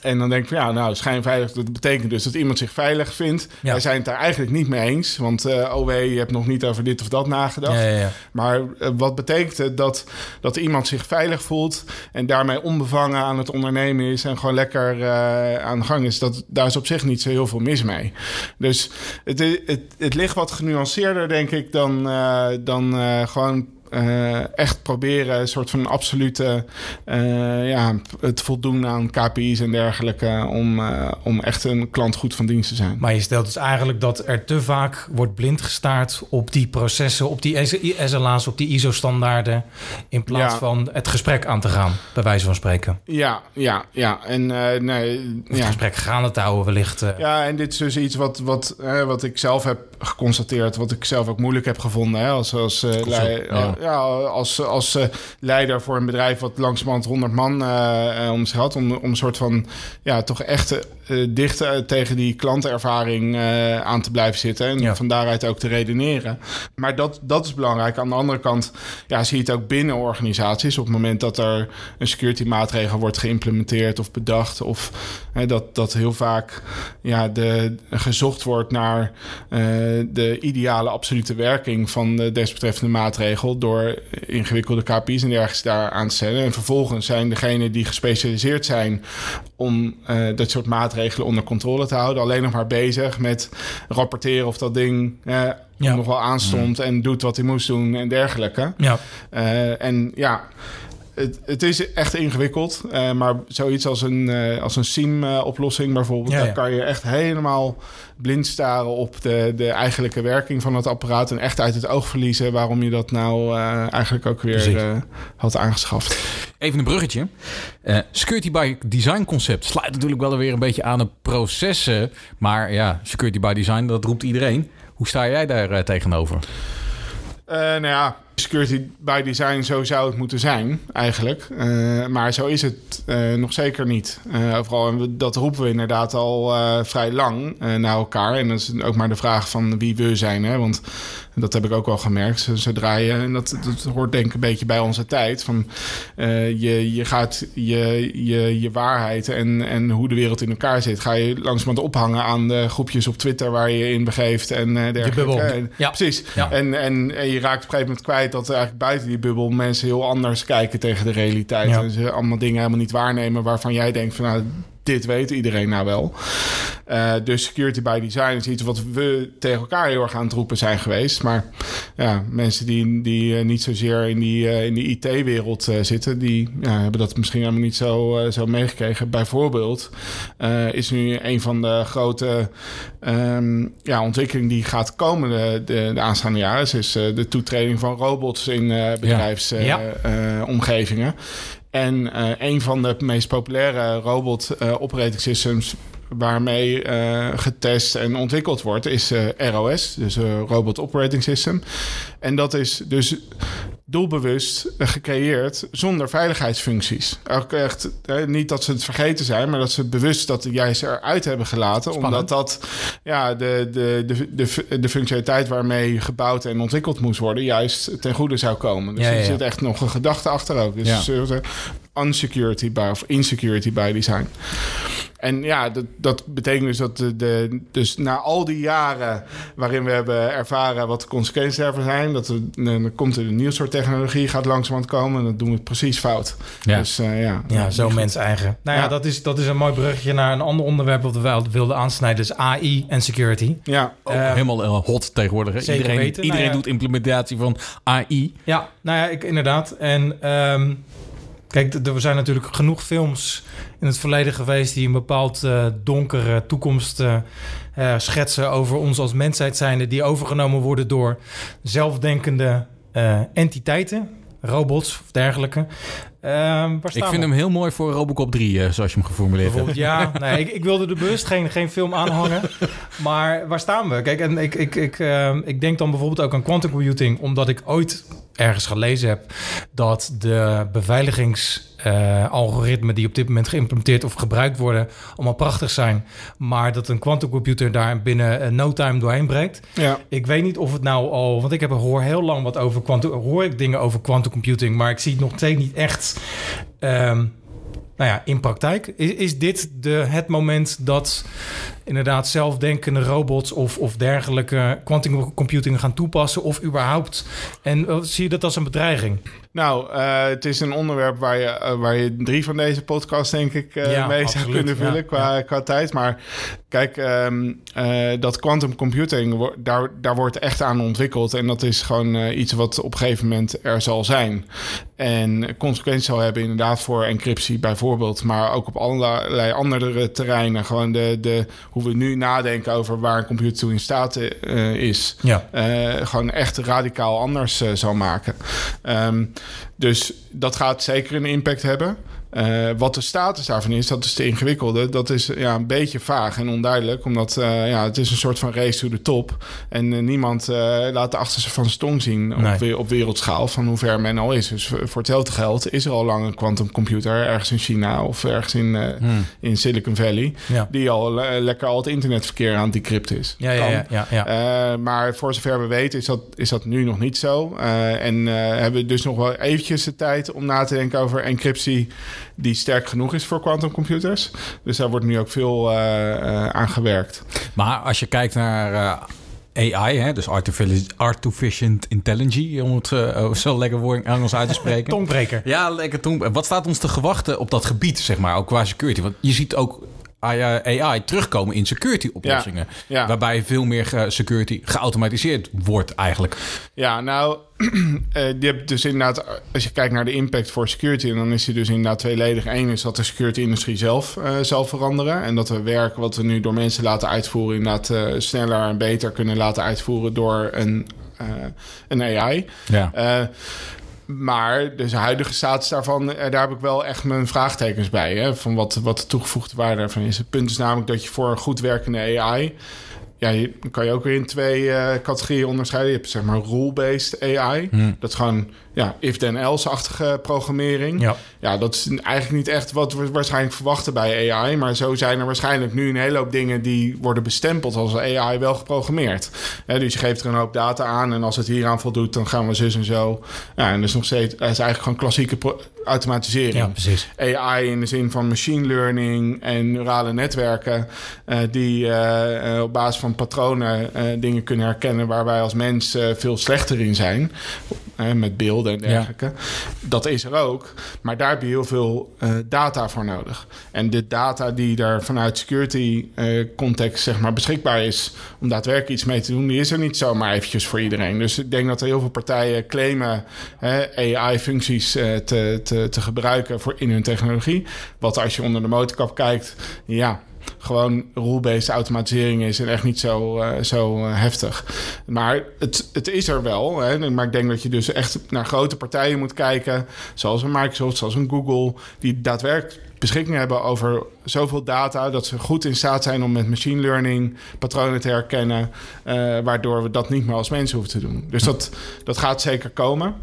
En dan denk ik, van, ja, nou, schijnveilig, dat betekent dus dat iemand zich veilig vindt. Ja. Wij zijn het daar eigenlijk niet mee eens. Want, eh oh wee, je hebt nog niet over dit of dat nagedacht. Ja, ja, ja. Maar eh, wat betekent het dat, dat iemand zich veilig voelt... en daarmee onbevangen aan het ondernemen is... en gewoon lekker eh, aan de gang is? Dat, daar is op zich niet zo heel veel mis mee. Dus het, het, het ligt wat genuanceerder, denk ik... dan, eh, dan eh, gewoon eh, echt proberen... een soort van absolute... eh, ja, het voldoen aan KPI's en dergelijke... om, eh, om echt een klant goed van dienst te zijn. Maar je stelt dus eigenlijk dat er te vaak wordt blind gestaard op die processen, op die SLA's, op die ISO-standaarden, in plaats Ja. van het gesprek aan te gaan, bij wijze van spreken. Ja, ja, ja. En nee, Het ja. gesprek gaande te houden wellicht. Ja, en dit is dus iets wat, wat, wat ik zelf heb geconstateerd, wat ik zelf ook moeilijk heb gevonden. Hè, als als, eh, lei- ja. ja, als, als eh, leider voor een bedrijf wat langzamerhand 100 man eh, eh, om zich had. Om, om een soort van, ja, toch echt eh, dicht eh, tegen die klantervaring eh, aan te blijven zitten. En Ja. van daaruit ook te redeneren. Maar dat, dat is belangrijk. Aan de andere kant ja, zie je het ook binnen organisaties. Op het moment dat er een security maatregel wordt geïmplementeerd of bedacht. Of hè, dat, dat heel vaak ja, de, gezocht wordt naar eh, de ideale absolute werking van de desbetreffende maatregel. Door ingewikkelde KPI's en dergelijke daar aan te stellen. En vervolgens zijn degenen die gespecialiseerd zijn om eh, dat soort maatregelen onder controle te houden. Alleen nog maar bezig met rapporteren of dat ding eh, Ja. nog wel aanstond en doet wat hij moest doen en dergelijke. Ja, Eh, en ja, het, het is echt ingewikkeld. eh, maar zoiets als een, eh, als een SIEM-oplossing bijvoorbeeld... Ja, daar kan je echt helemaal blind staren op de, de eigenlijke werking van het apparaat... en echt uit het oog verliezen waarom je dat nou eh, eigenlijk ook weer had aangeschaft. Even een bruggetje. Security by design concept sluit natuurlijk wel weer een beetje aan de processen. Maar ja, security by design, dat roept iedereen. Hoe sta jij daar tegenover? Nou ja, security by design, zo zou het moeten zijn eigenlijk. Eh, maar zo is het eh, nog zeker niet. Eh, overal, en dat roepen we inderdaad al vrij lang naar elkaar. En dat is ook maar de vraag van wie we zijn. Hè? Want dat heb ik ook wel gemerkt. Zodra je, en dat, dat hoort denk ik een beetje bij onze tijd. Van, eh, je, je gaat je, je, je waarheid en, en hoe de wereld in elkaar zit... ga je langzamerhand ophangen aan de groepjes op Twitter... waar je in begeeft en eh dergelijke. En- Ja. Precies. Ja. En, en, en je raakt op een gegeven moment kwijt dat er eigenlijk buiten die bubbel mensen heel anders kijken tegen de realiteit. Ja. En ze allemaal dingen helemaal niet waarnemen waarvan jij denkt van nou, dit weet iedereen nou wel. Eh, dus security by design is iets wat we tegen elkaar heel erg aan het roepen zijn geweest. Maar ja, mensen die, die eh, niet zozeer in die, eh, in die IT-wereld zitten, die ja, hebben dat misschien helemaal niet zo, zo meegekregen. Bijvoorbeeld is nu een van de grote ehm, ja, ontwikkelingen die gaat komen de, de, de aanstaande jaren. is, de toetreding van robots in Ja. En eh, een van de meest populaire robot eh, operating systems waarmee eh, getest en ontwikkeld wordt, is ROS, dus Robot Operating System. En dat is dus doelbewust eh, gecreëerd zonder veiligheidsfuncties. Ook echt, eh, niet dat ze het vergeten zijn, maar dat ze het bewust dat juist eruit hebben gelaten. Omdat dat ja, de, de, de, de, de functionaliteit waarmee gebouwd en ontwikkeld moest worden, juist ten goede zou komen. Dus Ja, ja, er zit echt nog een gedachte achter ook. Dus unsecurity by of insecurity by design. En ja, dat, dat betekent dus dat de, de, dus na al die jaren waarin we hebben ervaren wat de consequenties daarvan zijn, dat er, dan komt er een nieuw soort technologie, gaat langzamerhand komen en dan doen we het precies fout. Ja. Dus eh, ja. ja zo mens-eigen. Nou ja, Ja. Dat, is, dat is een mooi bruggetje naar een ander onderwerp wat we wilden aansnijden. Dus AI en security. Ja, Ook Eh, helemaal eh, hot tegenwoordig. hè? Iedereen, weten. iedereen Nou ja. doet implementatie van AI. Ja, nou ja, ik, inderdaad. En ehm, kijk, er zijn natuurlijk genoeg films in het verleden geweest... die een bepaald eh, donkere toekomst eh, eh, schetsen over ons als mensheid zijnde... die overgenomen worden door zelfdenkende entiteiten, robots of dergelijke. Ehm, Ik vind hem heel mooi voor Robocop 3, eh, zoals je hem geformuleerd hebt. Ja, nee, ik, ik wilde er bewust geen, geen film aanhangen. Maar waar staan we? Kijk, en ik, ik, ik, ehm, ik denk dan bijvoorbeeld ook aan quantum computing, omdat ik ooit ergens gelezen heb dat de beveiligingsalgoritmen die op dit moment geïmplementeerd of gebruikt worden, allemaal prachtig zijn. Maar dat een quantumcomputer daar binnen eh, no time doorheen breekt. Ja. Ik weet niet of het nou al, want ik heb hoor heel lang wat over quantum, hoor ik dingen over quantum computing, maar ik zie het nog steeds niet echt. ehm, nou ja, in praktijk. Is, is dit de, het moment dat inderdaad zelfdenkende robots of, of dergelijke quantum computing gaan toepassen? Of überhaupt? En eh, zie je dat als een bedreiging? Nou, eh, het is een onderwerp waar je, eh, waar je drie van deze podcasts denk ik Ja, mee absoluut, zou kunnen vullen ja, qua, qua tijd. Maar kijk, ehm, eh, dat quantum computing, daar, daar wordt echt aan ontwikkeld. En dat is gewoon iets wat op een gegeven moment er zal zijn. En consequenties zal hebben inderdaad voor encryptie bijvoorbeeld. Maar ook op allerlei andere terreinen. Gewoon de, de, hoe we nu nadenken over waar een computer toe in staat eh, is Ja. eh, gewoon echt radicaal anders eh, zal maken. Ehm, dus dat gaat zeker een impact hebben. Eh, wat de status daarvan is, dat is te ingewikkelde. Dat is ja, een beetje vaag en onduidelijk. Omdat eh, ja, het is een soort van race to the top. En eh, niemand laat de achterste van zijn tong zien op, op wereldschaal van hoe ver men al is. Dus voor hetzelfde geld is er al lang een quantumcomputer ergens in China of ergens in, eh, in Silicon Valley. Ja. Die al le- lekker al het internetverkeer aan het decrypten is. Ja, ja, ja, ja, maar voor zover we weten is dat, is dat nu nog niet zo. En hebben we dus nog wel eventjes de tijd om na te denken over encryptie die sterk genoeg is voor quantumcomputers. Dus daar wordt nu ook veel eh, eh, aan gewerkt. Maar als je kijkt naar eh, AI, hè, dus artificial, intelligence, om het zo lekker woord Engels uit te spreken. Tongbreker. Ja, lekker toen. Wat staat ons te gewachten op dat gebied, zeg maar, ook qua security? Want je ziet ook AI, AI terugkomen in security oplossingen. Ja, ja. Waarbij veel meer eh, security geautomatiseerd wordt eigenlijk. Ja, nou, eh, je hebt dus inderdaad, als je kijkt naar de impact voor security, dan is die dus inderdaad tweeledig. Eén is dat de security-industrie zelf eh, zal veranderen. En dat we werk wat we nu door mensen laten uitvoeren, inderdaad eh, sneller en beter kunnen laten uitvoeren door een, eh, een AI. Ja. Maar dus de huidige status daarvan, eh, daar heb ik wel echt mijn vraagtekens bij. Hè, van wat, wat de toegevoegde waarde daarvan is. Het punt is namelijk dat je voor een goed werkende AI. Ja, je kan je ook weer in twee eh, categorieën onderscheiden. Je hebt zeg maar rule-based AI. Dat is gewoon ja, if-then-else-achtige programmering. Ja. Ja, dat is eigenlijk niet echt wat we waarschijnlijk verwachten bij AI. Maar zo zijn er waarschijnlijk nu een hele hoop dingen die worden bestempeld als AI wel geprogrammeerd. Dus je geeft er een hoop data aan en als het hieraan voldoet, dan gaan we zus en zo. Ja, en dat is nog steeds, dat is eigenlijk gewoon klassieke automatisering. Ja, precies. AI in de zin van machine learning en neurale netwerken, eh, die eh, op basis van patronen eh, dingen kunnen herkennen waar wij als mens veel slechter in zijn. met beelden en dergelijke. Dat is er ook. Maar daar heb je heel veel eh, data voor nodig. En de data die daar vanuit security eh, context zeg maar, beschikbaar is om daadwerkelijk iets mee te doen, die is er niet zomaar eventjes voor iedereen. Dus ik denk dat er heel veel partijen claimen AI-functies eh, te, te, te gebruiken voor in hun technologie. Wat als je onder de motorkap kijkt, ja, gewoon rule-based automatisering is en echt niet zo, eh, zo eh, heftig. Maar het, het is er wel. Hè? Maar ik denk dat je dus echt naar grote partijen moet kijken, zoals een Microsoft, zoals een Google, die daadwerkelijk beschikking hebben over zoveel data dat ze goed in staat zijn om met machine learning patronen te herkennen, eh, waardoor we dat niet meer als mensen hoeven te doen. Dus dat, dat gaat zeker komen.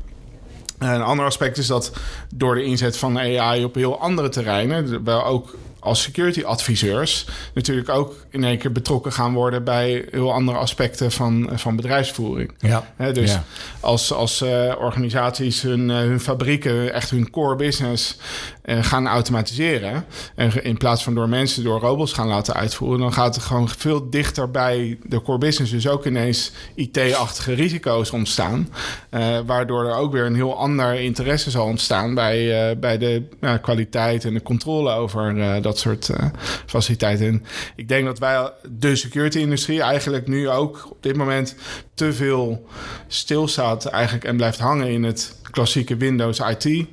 Een ander aspect is dat door de inzet van AI op heel andere terreinen, we ook als security adviseurs natuurlijk ook in één keer betrokken gaan worden bij heel andere aspecten van, van bedrijfsvoering. Ja. Dus Ja. als, als eh, organisaties hun, eh, hun fabrieken, echt hun core business eh, gaan automatiseren. En in plaats van door mensen, door robots gaan laten uitvoeren, dan gaat het gewoon veel dichter bij de core business. Dus ook ineens IT-achtige risico's ontstaan. eh, waardoor er ook weer een heel ander interesse zal ontstaan bij, eh, bij de kwaliteit en de controle over eh, dat soort eh, faciliteiten. En ik denk dat wij, de security-industrie, eigenlijk nu ook op dit moment te veel stilstaat eigenlijk en blijft hangen in het klassieke Windows IT.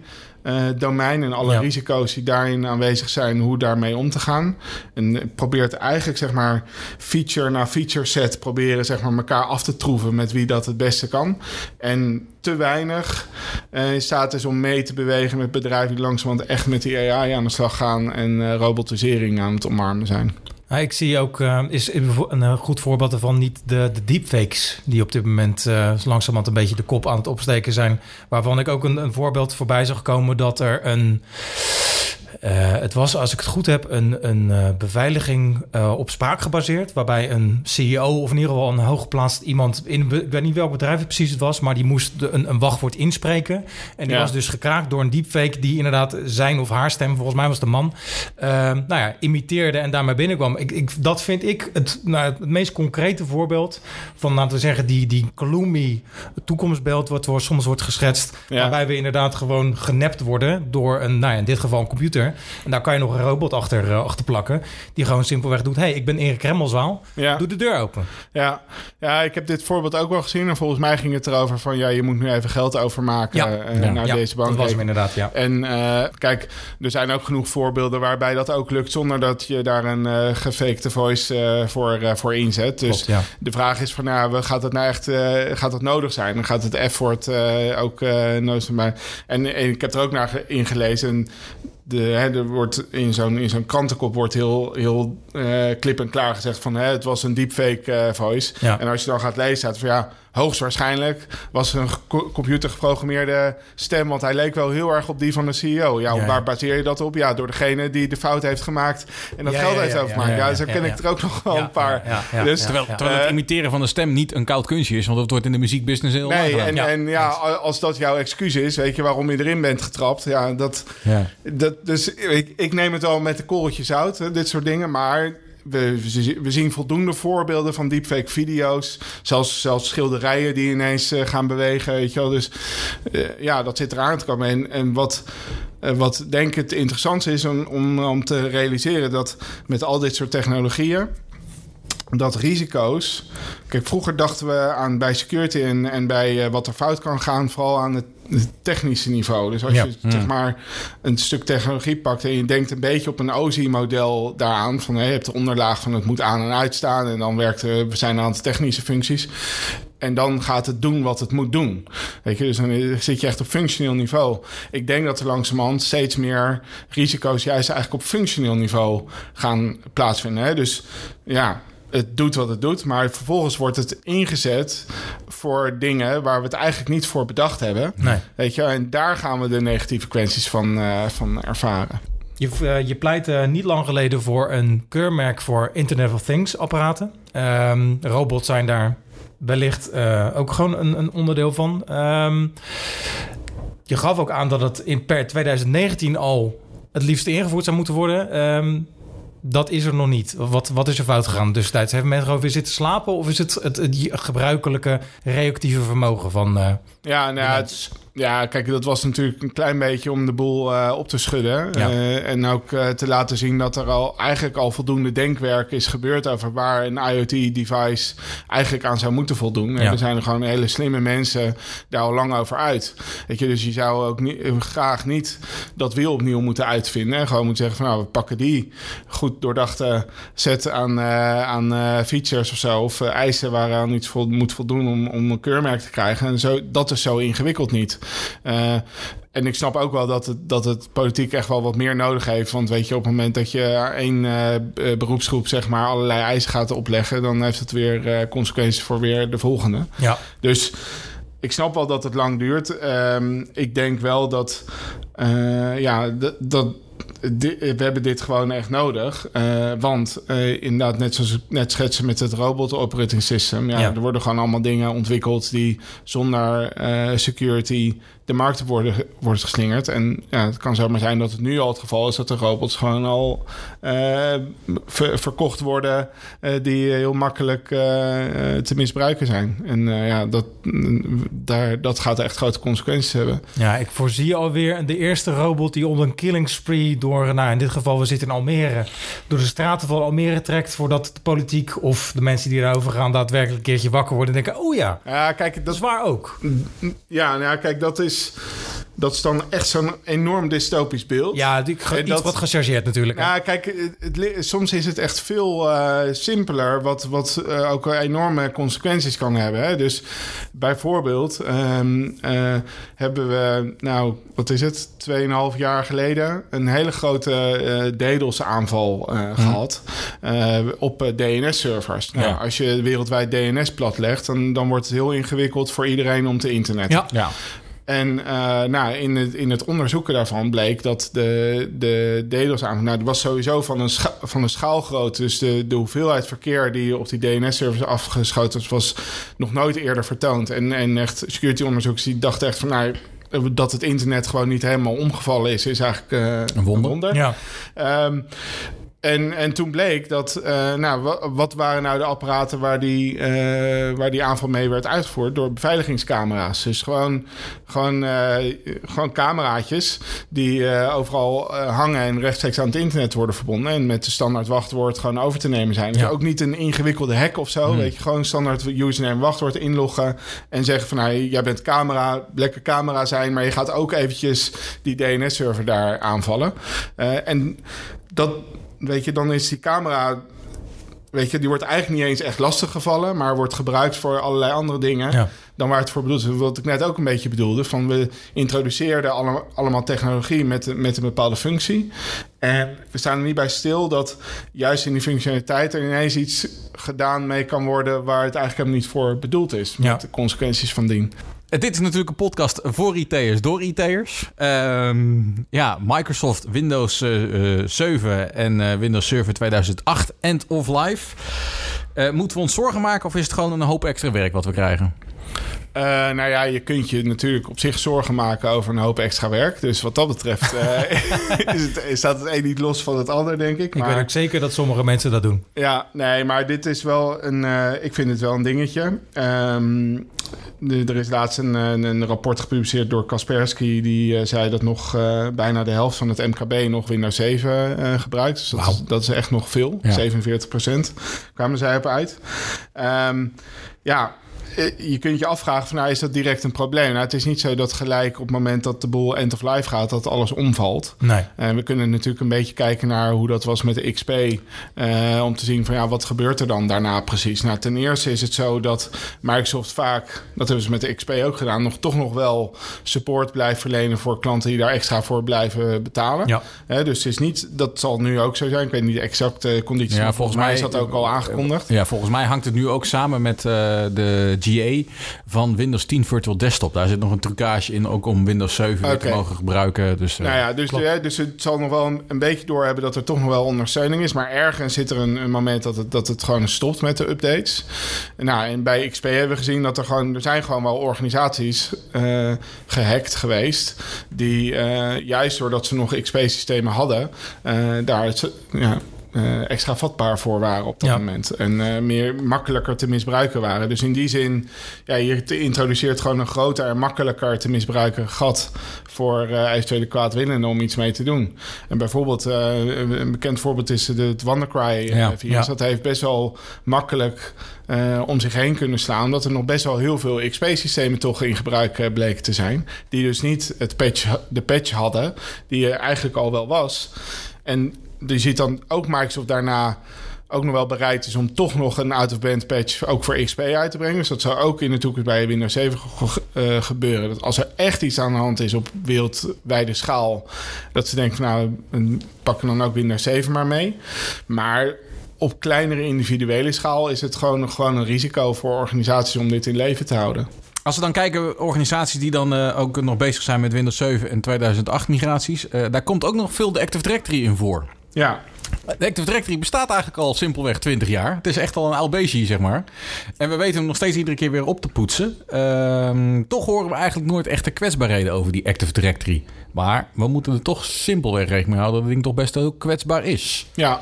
Eh, domein en alle Ja. risico's die daarin aanwezig zijn, hoe daarmee om te gaan. En probeert eigenlijk zeg maar feature na feature set proberen zeg maar elkaar af te troeven met wie dat het beste kan. En te weinig eh, in staat is om mee te bewegen met bedrijven die langzamerhand echt met die AI aan de slag gaan en eh, robotisering aan het omarmen zijn. Ah, ik zie ook, eh, is een eh, goed voorbeeld ervan niet de, de deepfakes... die op dit moment eh langzamerhand een beetje de kop aan het opsteken zijn. Waarvan ik ook een, een voorbeeld voorbij zag komen dat er een... eh, het was, als ik het goed heb, een, een eh, beveiliging eh, op spraak gebaseerd. Waarbij een CEO of in ieder geval een hooggeplaatst iemand... In, ik weet niet welk bedrijf het precies was... maar die moest een, een wachtwoord inspreken. En die Ja. was dus gekraakt door een deepfake... die inderdaad zijn of haar stem, volgens mij was de man... eh, nou ja, imiteerde en daarmee binnenkwam. Ik, ik, dat vind ik het, nou, het meest concrete voorbeeld... van, laten we zeggen, die, die gloomy toekomstbeeld... wat wordt, soms wordt geschetst... Ja. waarbij we inderdaad gewoon genept worden... door een, nou ja, in dit geval een computer. En daar kan je nog een robot achter, eh, achter plakken... die gewoon simpelweg doet... hey, ik ben Erik Remmelswaal, Ja. doe de deur open. Ja. ja, ik heb dit voorbeeld ook wel gezien. En volgens mij ging het erover van... ja, je moet nu even geld overmaken Ja. eh, Ja. naar ja, deze bank. dat was hem inderdaad, ja. En eh, kijk, er zijn ook genoeg voorbeelden waarbij dat ook lukt... zonder dat je daar een gefakte voice voor, voor inzet. Dus Klopt, de vraag is van, nou, gaat het nou echt gaat dat nodig zijn? Dan gaat het effort ook eh nodig zijn. En, en ik heb er ook naar ge- in gelezen... De, hè, er wordt in zo'n, in zo'n krantenkop wordt heel, heel eh, klip en klaar gezegd van hè, het was een deepfake eh voice. Ja. En als je dan gaat lezen, staat er van ja, hoogstwaarschijnlijk was een co- computer geprogrammeerde stem, want hij leek wel heel erg op die van de CEO. Ja, Ja, waar ja. baseer je dat op? Ja, door degene die de fout heeft gemaakt en dat Ja, geld ja, heeft ja, overgemaakt. ja, Ja, ja, zo ja, ken ja. ik er ook nog wel Ja, een paar. ja, ja, ja, dus ja. Terwijl, terwijl Eh, het imiteren van de stem niet een koud kunstje is, want dat wordt in de muziekbusiness heel Nee, en ja. en ja, als dat jouw excuus is, weet je waarom je erin bent getrapt. Ja, dat, Ja. dat, dus ik, ik neem het wel met de korreltjes zout, hè, dit soort dingen. Maar we, we zien voldoende voorbeelden van deepfake video's. Zelfs, zelfs schilderijen die ineens eh, gaan bewegen, weet je wel. Dus eh, ja, dat zit eraan te komen. En, en wat, eh, wat denk ik het interessantste is om, om, te realiseren... dat met al dit soort technologieën dat risico's. Kijk, vroeger dachten we aan bij security en, en bij wat er fout kan gaan, vooral aan het technische niveau. Dus als Ja. je zeg maar een stuk technologie pakt en je denkt een beetje op een OSI-model daaraan, van hé, je hebt de onderlaag van het moet aan en uitstaan en dan werkt er, we zijn aan de technische functies. En dan gaat het doen wat het moet doen. Weet je, dus dan zit je echt op functioneel niveau. Ik denk dat er langzamerhand steeds meer risico's juist eigenlijk op functioneel niveau gaan plaatsvinden. Hè? Dus ja, het doet wat het doet, maar vervolgens wordt het ingezet voor dingen waar we het eigenlijk niet voor bedacht hebben. Nee. Weet je, en daar gaan we de negatieve consequenties van, eh, van ervaren. Je, eh, je pleit eh, niet lang geleden voor een keurmerk voor Internet of Things apparaten. Ehm, robots zijn daar wellicht ook gewoon een, een onderdeel van. Ehm, je gaf ook aan dat het in per 2019 al het liefst ingevoerd zou moeten worden. Ehm, dat is er nog niet. Wat, wat is er fout gegaan destijds? Hebben mensen gewoon weer zitten slapen? Of is het het, het gebruikelijke reactieve vermogen van... eh, Ja, nou het, ja, kijk, dat was natuurlijk een klein beetje om de boel eh, op te schudden. Ja. Eh, en ook eh, te laten zien dat er al eigenlijk al voldoende denkwerk is gebeurd over waar een IoT-device eigenlijk aan zou moeten voldoen. En Ja. er zijn er gewoon hele slimme mensen daar al lang over uit. Weet je, dus je zou ook niet, graag niet dat wiel opnieuw moeten uitvinden. En gewoon moeten zeggen van nou, we pakken die goed doordachte set aan, aan features of zo. Of eisen waaraan iets vol, moet voldoen om, om een keurmerk te krijgen. En zo, dat is zo ingewikkeld niet. Eh, en ik snap ook wel dat het, dat het politiek echt wel wat meer nodig heeft. Want weet je, op het moment dat je één eh, b- beroepsgroep zeg maar allerlei eisen gaat opleggen, dan heeft het weer eh, consequenties voor weer de volgende. ja, Dus ik snap wel dat het lang duurt. Ehm, ik denk wel dat, eh, ja, dat we hebben dit gewoon echt nodig. Eh, want eh, inderdaad, net zoals ik net schetsen met het robot operating system. Ja, Ja. Er worden gewoon allemaal dingen ontwikkeld die zonder eh, security de markt op worden, wordt geslingerd. En ja, het kan zomaar zijn dat het nu al het geval is dat de robots gewoon al ver- verkocht worden die heel makkelijk te misbruiken zijn. En ja, dat, mm, daar, dat gaat echt grote consequenties hebben. Ja, ik voorzie alweer de eerste robot die op een killing spree door, nou in dit geval we zitten in Almere, door de straten van Almere trekt voordat de politiek of de mensen die daarover gaan daadwerkelijk een keertje wakker worden en denken, oh ja, Ja, kijk, dat dat is waar ook. Ja, nou ja, kijk, dat is. Dat is dan echt zo'n enorm dystopisch beeld. Ja, die, ge- En iets dat- wat gechargeerd natuurlijk. hè? Ja, kijk, het, het li- soms is het echt veel eh, simpeler, wat, wat eh, ook enorme consequenties kan hebben. Hè? Dus bijvoorbeeld ehm, eh, hebben we, nou, wat is het, 2,5 jaar geleden een hele grote eh DDoS-aanval eh, gehad eh, op DNS-servers. Nou, Ja. Als je wereldwijd DNS platlegt, dan, dan wordt het heel ingewikkeld voor iedereen om te internetten. Ja. Ja. En eh, nou, in, het, in het onderzoeken daarvan bleek dat de, de DDoS-aanval... Nou, dat was sowieso van een, scha van een schaalgrootte. Dus de, de hoeveelheid verkeer die op die DNS-servers afgeschoten was... was nog nooit eerder vertoond. En, en echt security-onderzoekers die dachten echt van... Nou, dat het internet gewoon niet helemaal omgevallen is... is eigenlijk eh, Een wonder. Ja. Ehm, en, en toen bleek dat, eh, nou, wa- wat waren nou de apparaten waar die, eh, waar die aanval mee werd uitgevoerd? Door beveiligingscamera's. Dus gewoon, gewoon, eh, gewoon cameraatjes die overal hangen en rechtstreeks aan het internet worden verbonden. En met de standaard wachtwoord gewoon over te nemen zijn. Dus Ja. ook niet een ingewikkelde hack of zo. Weet je, gewoon standaard username wachtwoord inloggen. En zeggen van, nou, jij bent camera, lekker camera zijn. Maar je gaat ook eventjes die DNS-server daar aanvallen. En dat, weet je, dan is die camera... Weet je, die wordt eigenlijk niet eens echt lastig gevallen... maar wordt gebruikt voor allerlei andere dingen... Ja. dan waar het voor bedoeld is. Wat ik net ook een beetje bedoelde... van we introduceerden allemaal, allemaal technologie met, met een bepaalde functie... en we staan er niet bij stil dat juist in die functionaliteit... er ineens iets gedaan mee kan worden... waar het eigenlijk helemaal niet voor bedoeld is... met Ja. de consequenties van dien. Eh, Dit is natuurlijk een podcast voor retailers door retailers. Ehm, ja, Microsoft Windows eh, eh, 7 en eh, Windows Server 2008 end of life. Eh, moeten we ons zorgen maken of is het gewoon een hoop extra werk wat we krijgen? Eh, nou ja, je kunt je natuurlijk op zich zorgen maken over een hoop extra werk. Dus wat dat betreft eh, is het, staat het een niet los van het ander, denk ik. Ik Maar, weet ook zeker dat sommige mensen dat doen. Ja, nee, maar dit is wel een... eh, ik vind het wel een dingetje. Ehm, de- er is laatst een, een, een rapport gepubliceerd door Kaspersky... die zei dat nog bijna de helft van het MKB nog Windows 7 eh, gebruikt. Dus dat, is, dat is echt nog veel. Ja. 47 procent kwamen zij op uit. Ehm, ja, je kunt je afvragen van, nou, is dat direct een probleem? Nou, het is niet zo dat gelijk op het moment dat de boel end of life gaat... dat alles omvalt. Nee. En we kunnen natuurlijk een beetje kijken naar hoe dat was met de XP. eh, om te zien van ja, wat gebeurt er dan daarna precies? Nou, ten eerste is het zo dat Microsoft vaak, dat hebben ze met de XP ook gedaan, nog toch nog wel support blijft verlenen voor klanten die daar extra voor blijven betalen. Ja. Dus het is niet, dat zal nu ook zo zijn. Ik weet niet de exacte condities. maar volgens mij is dat ook al aangekondigd. Ja, volgens mij hangt het nu ook samen met eh, de GA van Windows 10 Virtual Desktop. Daar zit nog een trucage in, ook om Windows 7 weer te mogen gebruiken. Dus, eh, Nou ja, dus, dus het zal nog wel een, een beetje doorhebben dat er toch nog wel ondersteuning is. Maar ergens zit er een, een moment dat het, dat het gewoon stopt met de updates. Nou, en bij XP hebben we gezien dat er gewoon... Er zijn gewoon wel organisaties eh, gehackt geweest... die eh, juist doordat ze nog XP-systemen hadden... daar het, ja, eh, extra vatbaar voor waren op dat Ja. moment. En eh, meer makkelijker te misbruiken waren. Dus in die zin, ja, je introduceert gewoon een groter en makkelijker te misbruiken gat voor eh eventuele kwaadwillenden om iets mee te doen. En bijvoorbeeld, een bekend voorbeeld is de, het WannaCry-virus. Ja, ja. Dat heeft best wel makkelijk om zich heen kunnen slaan. Omdat er nog best wel heel veel XP-systemen toch in gebruik bleken te zijn. Die dus niet het patch, de patch hadden, die er eigenlijk al wel was. En je ziet dan ook Microsoft daarna ook nog wel bereid is om toch nog een out-of-band patch ook voor XP uit te brengen. Dus dat zou ook in de toekomst bij Windows 7 ge- ge- eh, gebeuren. Dat als er echt iets aan de hand is op wereldwijde schaal, dat ze denken van nou, pakken dan ook Windows 7 maar mee. Maar op kleinere individuele schaal is het gewoon, gewoon een risico voor organisaties om dit in leven te houden. Als we dan kijken, organisaties die dan eh, ook nog bezig zijn met Windows 7 en 2008 migraties, eh, daar komt ook nog veel de Active Directory in voor. Ja, De Active Directory bestaat eigenlijk al simpelweg 20 jaar. Het is echt al een oud beestje, zeg maar. En we weten hem nog steeds iedere keer weer op te poetsen. Ehm, toch horen we eigenlijk nooit echte kwetsbaarheden over die Active Directory. Maar we moeten er toch simpelweg rekening mee houden dat het ding toch best heel kwetsbaar is. Ja,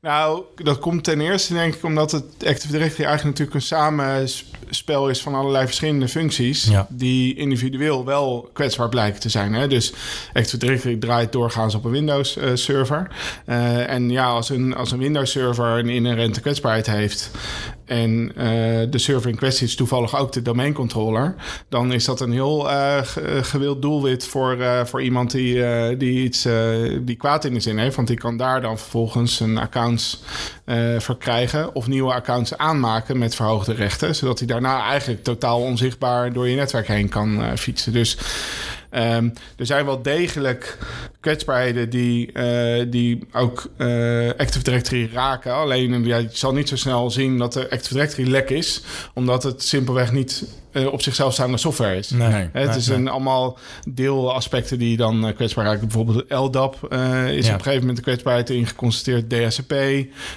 nou, dat komt ten eerste denk ik omdat het Active Directory eigenlijk natuurlijk een samenspel is van allerlei verschillende functies. Ja. Die individueel wel kwetsbaar blijken te zijn. Hè? Dus Active Directory draait doorgaans op een Windows eh, server. Eh, en ja, als een, als een Windows server een inherente kwetsbaarheid heeft. en eh, de server in kwestie is toevallig ook de domeincontroller, dan is dat een heel ge- gewild doelwit voor, voor iemand die, die iets die kwaad in de zin heeft. Want die kan daar dan vervolgens een eh verkrijgen of nieuwe accounts aanmaken met verhoogde rechten, zodat hij daarna eigenlijk totaal onzichtbaar door je netwerk heen kan eh, fietsen. Dus Ehm, er zijn wel degelijk kwetsbaarheden die, eh, die ook Active Directory raken. Alleen ja, je zal niet zo snel zien dat de Active Directory lek is, omdat het simpelweg niet eh, op zichzelf staande software is. Nee. Het Nee, is nee. een, allemaal deelaspecten die dan eh, kwetsbaar raken. Bijvoorbeeld LDAP eh, is Ja. op een gegeven moment de kwetsbaarheid in geconstateerd. DHCP,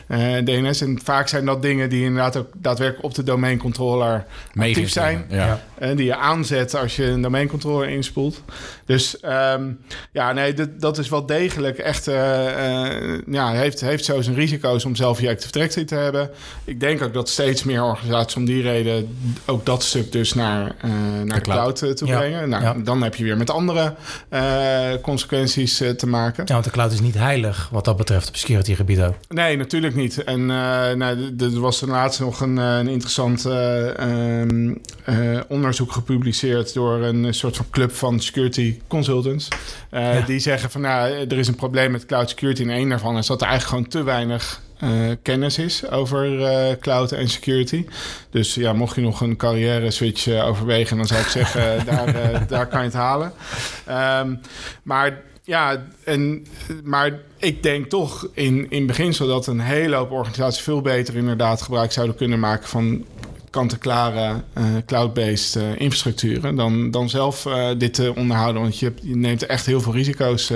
eh, DNS. En vaak zijn dat dingen die inderdaad ook daadwerkelijk op de domeincontroller actief zijn. Ja. Ja. En die je aanzet als je een domeincontroller inspoelt. Dus ehm, ja, nee, dat, dat is wel degelijk echt... eh, eh, ja, heeft, heeft zo zijn risico's om zelf je Active Directory te hebben. Ik denk ook dat steeds meer organisaties om die reden... ook dat stuk dus naar, eh, naar de cloud. cloud, eh, toe Ja. brengen. Nou, Ja. Dan heb je weer met andere eh, consequenties te maken. Ja, want de cloud is niet heilig wat dat betreft op security-gebied ook. Nee, natuurlijk niet. En nou, er was laatst nog een, een interessant eh, ehm, eh, onderzoek gepubliceerd door een soort van club van security consultants. Ja. Die zeggen van nou, er is een probleem met cloud security. En een daarvan is dat er eigenlijk gewoon te weinig eh, kennis is over eh, cloud en security. Dus ja, mocht je nog een carrière switch eh, overwegen, dan zou ik zeggen, daar, daar kan je het halen. Ehm, maar ja, en, maar ik denk toch in, in beginsel dat een hele hoop organisaties veel beter inderdaad gebruik zouden kunnen maken van kant-en-klare cloud-based infrastructuren dan, dan zelf dit te onderhouden. Want je, je neemt er echt heel veel risico's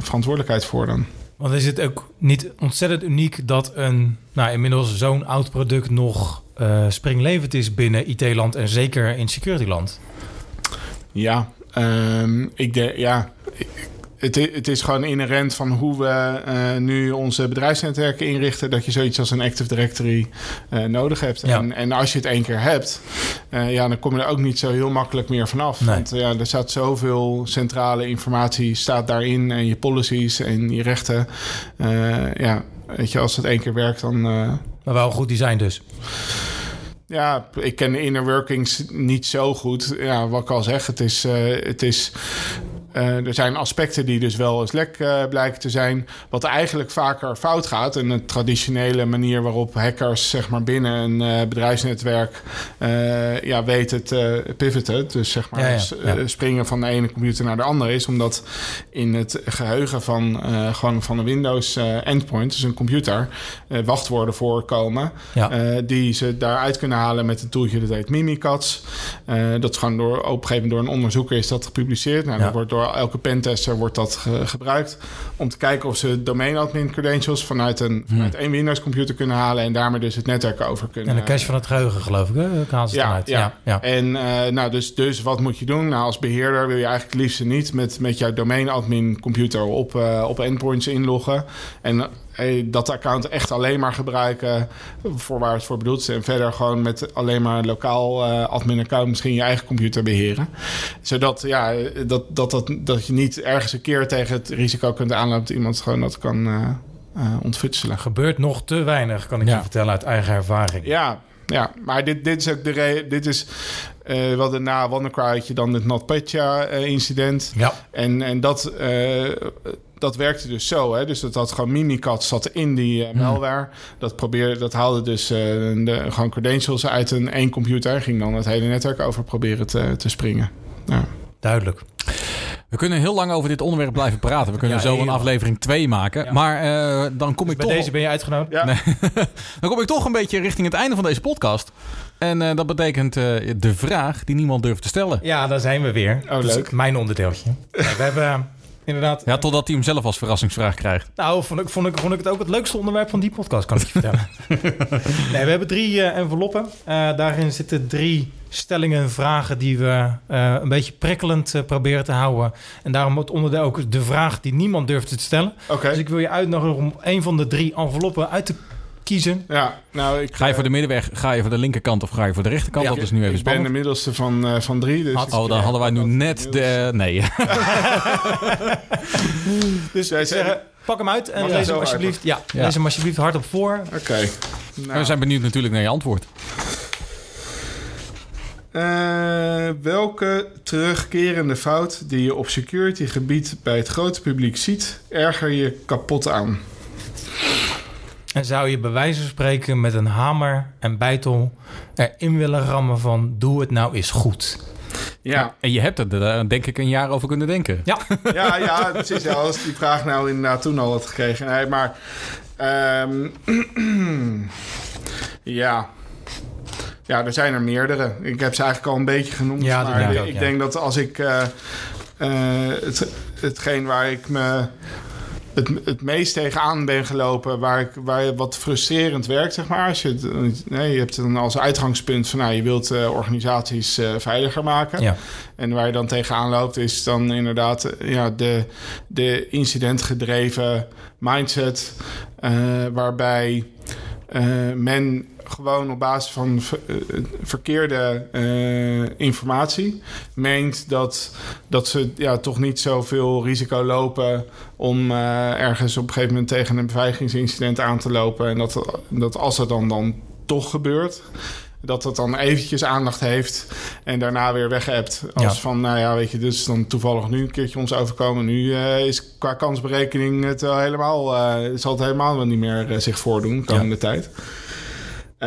verantwoordelijkheid voor dan. Want is het ook niet ontzettend uniek dat een, nou inmiddels zo'n oud product nog eh, springlevend is binnen IT-land en zeker in security-land? Ja, ehm, ik denk, ja. Het, het is gewoon inherent van hoe we eh, nu onze bedrijfsnetwerken inrichten, dat je zoiets als een Active Directory eh, nodig hebt. Ja. En, en als je het één keer hebt, eh, ja, dan kom je er ook niet zo heel makkelijk meer vanaf. Nee. Want ja, er staat zoveel centrale informatie staat daarin en je policies en je rechten. Ja, weet je, als het één keer werkt, dan. Maar wel een goed design dus. ja, ik ken de inner workings niet zo goed. Ja, wat ik al zeg, het is... het is eh, er zijn aspecten die dus wel eens lek eh, blijken te zijn. Wat eigenlijk vaker fout gaat. En de traditionele manier waarop hackers zeg maar, binnen een eh, bedrijfsnetwerk ja, weten te pivoten. Dus zeg maar Ja, ja, s- ja. springen van de ene computer naar de andere is. Omdat in het geheugen van, gewoon van een Windows endpoint, dus een computer, wachtwoorden voorkomen. Die ze daaruit kunnen halen met een tooltje dat heet Mimikatz. Dat is gewoon door, op een gegeven moment door een onderzoeker is dat gepubliceerd. Nou, dat wordt door elke pentester wordt dat ge- gebruikt om te kijken of ze domain admin credentials vanuit een, vanuit één Windows computer kunnen halen en daarmee dus het netwerk over kunnen. En de cache van het geheugen geloof ik, hè? Ze Ja, ja. Ja, ja. En eh, nou, dus, dus wat moet je doen? Nou, als beheerder wil je eigenlijk het liefst niet met, met jouw domain admin computer op, eh, op endpoints inloggen. En dat account echt alleen maar gebruiken voor waar het voor bedoeld is. En verder gewoon met alleen maar lokaal eh, admin account misschien je eigen computer beheren. Zodat ja, dat, dat, dat, dat je niet ergens een keer tegen het risico kunt aanlopen dat iemand gewoon dat kan eh, ontfutselen. Gebeurt nog te weinig, kan ik Ja. je vertellen uit eigen ervaring. Ja, ja, maar dit, dit is ook de re- Dit is eh wat na WannaCry had je dan het NotPetya-incident. Ja. En, en dat, dat werkte dus zo. Hè? Dus dat had gewoon Mimikatz zat in die eh, malware. Dat, probeerde, dat haalde dus eh, de, gewoon credentials uit een één computer. Ging dan het hele netwerk over proberen te, te springen. Ja. Duidelijk. We kunnen heel lang over dit onderwerp blijven praten. We kunnen Ja, zo een aflevering 2 maken. Ja. Maar eh, dan kom ik Bij toch... deze ben je uitgenodigd? Ja. Dan kom ik toch een beetje richting het einde van deze podcast. En eh, dat betekent eh, de vraag die niemand durft te stellen. Ja, daar zijn we weer. Oh, Dat is leuk. Mijn onderdeeltje. We hebben inderdaad... Ja, totdat hij hem zelf als verrassingsvraag krijgt. Nou, vond ik, vond, ik, vond ik het ook het leukste onderwerp van die podcast, kan ik je vertellen. nee, we hebben drie eh, enveloppen. Eh, daarin zitten drie stellingen, vragen die we eh, een beetje prikkelend proberen te houden. En daarom het onderdeel ook de vraag die niemand durft te stellen. Oké. Dus ik wil je uitnodigen om een van de drie enveloppen uit te kiezen. Ja, nou, ik, Ga je voor de middenweg, ga je voor de linkerkant of ga je voor de rechterkant? Ja, dat is nu even ik ben de middelste van, eh, van drie. Dus Had- ik- Oh, dan hadden wij nu net de... Nee. Dus wij Ik zeg, zeggen... eh, pak hem uit en Mag ik lees hem alsjeblieft. Ja, Ja. lees hem alsjeblieft hardop voor. Oké. Nou, We zijn benieuwd natuurlijk naar je antwoord. eh, welke terugkerende fout die je op security gebied bij het grote publiek ziet, erger je kapot aan? En zou je bij wijze van spreken met een hamer en bijtel erin willen rammen van doe het nou eens goed. Ja, En je hebt er eh, denk ik een jaar over kunnen denken. Ja, ja, ja precies. Ja, als die vraag nou inderdaad toen al had gekregen. Nee, maar... ehm, ja... Ja, er zijn er meerdere. Ik heb ze eigenlijk al een beetje genoemd. Ja, dat maar ik ik ook, ja. denk dat als ik... eh, eh, het, hetgeen waar ik me het, het meest tegenaan ben gelopen... Waar, ik, waar wat frustrerend werkt, zeg maar. Als je, nee, je hebt dan als uitgangspunt van... Nou, je wilt eh, organisaties eh, veiliger maken. ja. En waar je dan tegenaan loopt, is dan inderdaad eh, ja, de, de incidentgedreven mindset. waarbij men gewoon op basis van ver- eh, verkeerde eh, informatie meent dat, dat ze ja, toch niet zoveel risico lopen om eh, ergens op een gegeven moment tegen een beveiligingsincident aan te lopen. En dat, dat als het dan, dan toch gebeurt, dat het dan eventjes aandacht heeft en daarna weer weghebt. Als Ja. van, nou ja, weet je, dus dan toevallig nu een keertje ons overkomen. Nu is qua kansberekening het wel helemaal, zal het helemaal wel niet meer zich voordoen de komende tijd.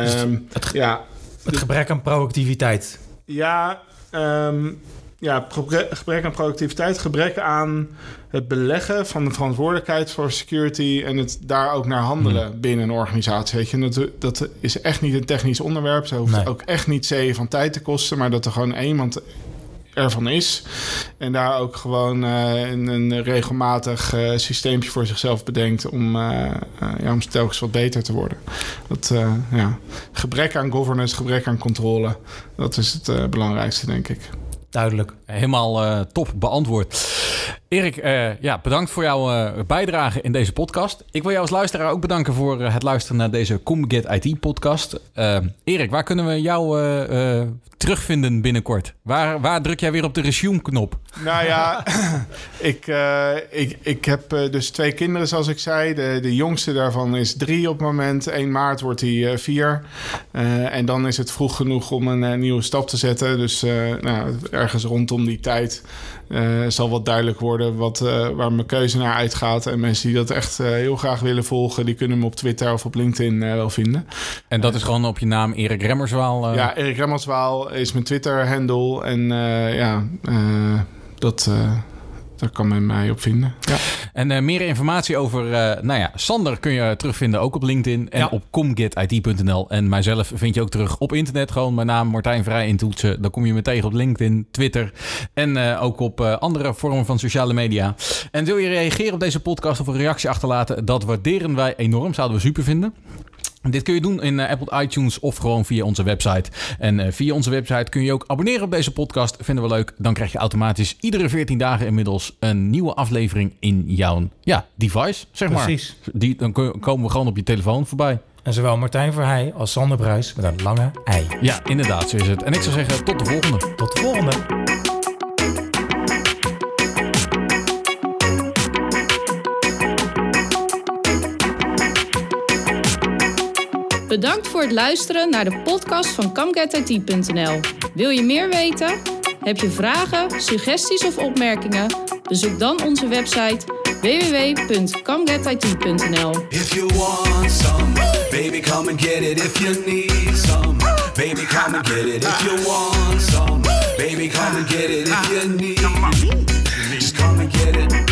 Ehm, ja, Het gebrek aan proactiviteit. ja, ehm, ja gebrek aan productiviteit, gebrek aan het beleggen van de verantwoordelijkheid voor security en het daar ook naar handelen binnen een organisatie. Weet je, dat, dat is echt niet een technisch onderwerp. Ze hoeft Nee. ook echt niet zeeën van tijd te kosten, maar dat er gewoon iemand ervan is. En daar ook gewoon eh, een, een regelmatig eh systeempje voor zichzelf bedenkt om, eh, ja, om telkens wat beter te worden. Dat, ja. Gebrek aan governance, gebrek aan controle, dat is het belangrijkste, denk ik. Duidelijk. Helemaal top beantwoord. Erik, eh, ja, bedankt voor jouw eh, bijdrage in deze podcast. Ik wil jou als luisteraar ook bedanken voor eh, het luisteren naar deze Comget IT podcast. Erik, waar kunnen we jou terugvinden binnenkort? Waar, waar druk jij weer op de resume-knop? Nou ja, ik, ik, ik heb dus twee kinderen, zoals ik zei. De, de jongste daarvan is drie op het moment. 1 maart wordt hij vier. En dan is het vroeg genoeg om een nieuwe stap te zetten. Dus nou, ergens rondom die tijd eh, zal wat duidelijk worden wat, eh, waar mijn keuze naar uitgaat. En mensen die dat echt eh, heel graag willen volgen, die kunnen me op Twitter of op LinkedIn wel vinden. En dat is gewoon op je naam Erik Remmerswaal. Ja, Erik Remmerswaal is mijn Twitter-handle. En ja, dat, daar kan men mij op vinden. Ja. En eh, meer informatie over, eh, nou ja, Sander kun je terugvinden ook op LinkedIn en Ja. op comgetit.nl. En mijzelf vind je ook terug op internet. Gewoon mijn naam Martijn Vrij intoetsen. Dan kom je me tegen op LinkedIn, Twitter en eh, ook op eh, andere vormen van sociale media. En wil je reageren op deze podcast of een reactie achterlaten? Dat waarderen wij enorm. Zouden we super vinden. Dit kun je doen in eh, Apple iTunes of gewoon via onze website. En eh, via onze website kun je ook abonneren op deze podcast. Vinden we leuk. Dan krijg je automatisch iedere 14 dagen inmiddels een nieuwe aflevering in jouw ja, device, zeg Precies. maar. Die, dan ko- komen we gewoon op je telefoon voorbij. En zowel Martijn Verheij als Sander Bruis met een lange ei. Ja, inderdaad, zo is het. En ik zou zeggen, tot de volgende. Tot de volgende. Bedankt voor het luisteren naar de podcast van CamGetIT.nl. Wil je meer weten? Heb je vragen, suggesties of opmerkingen? Bezoek dan onze website www.camgetit.nl. If you want some, baby, come and get it. If you need some, baby, come and get it. If you want some, baby, come and get it. If you need, just come and get it.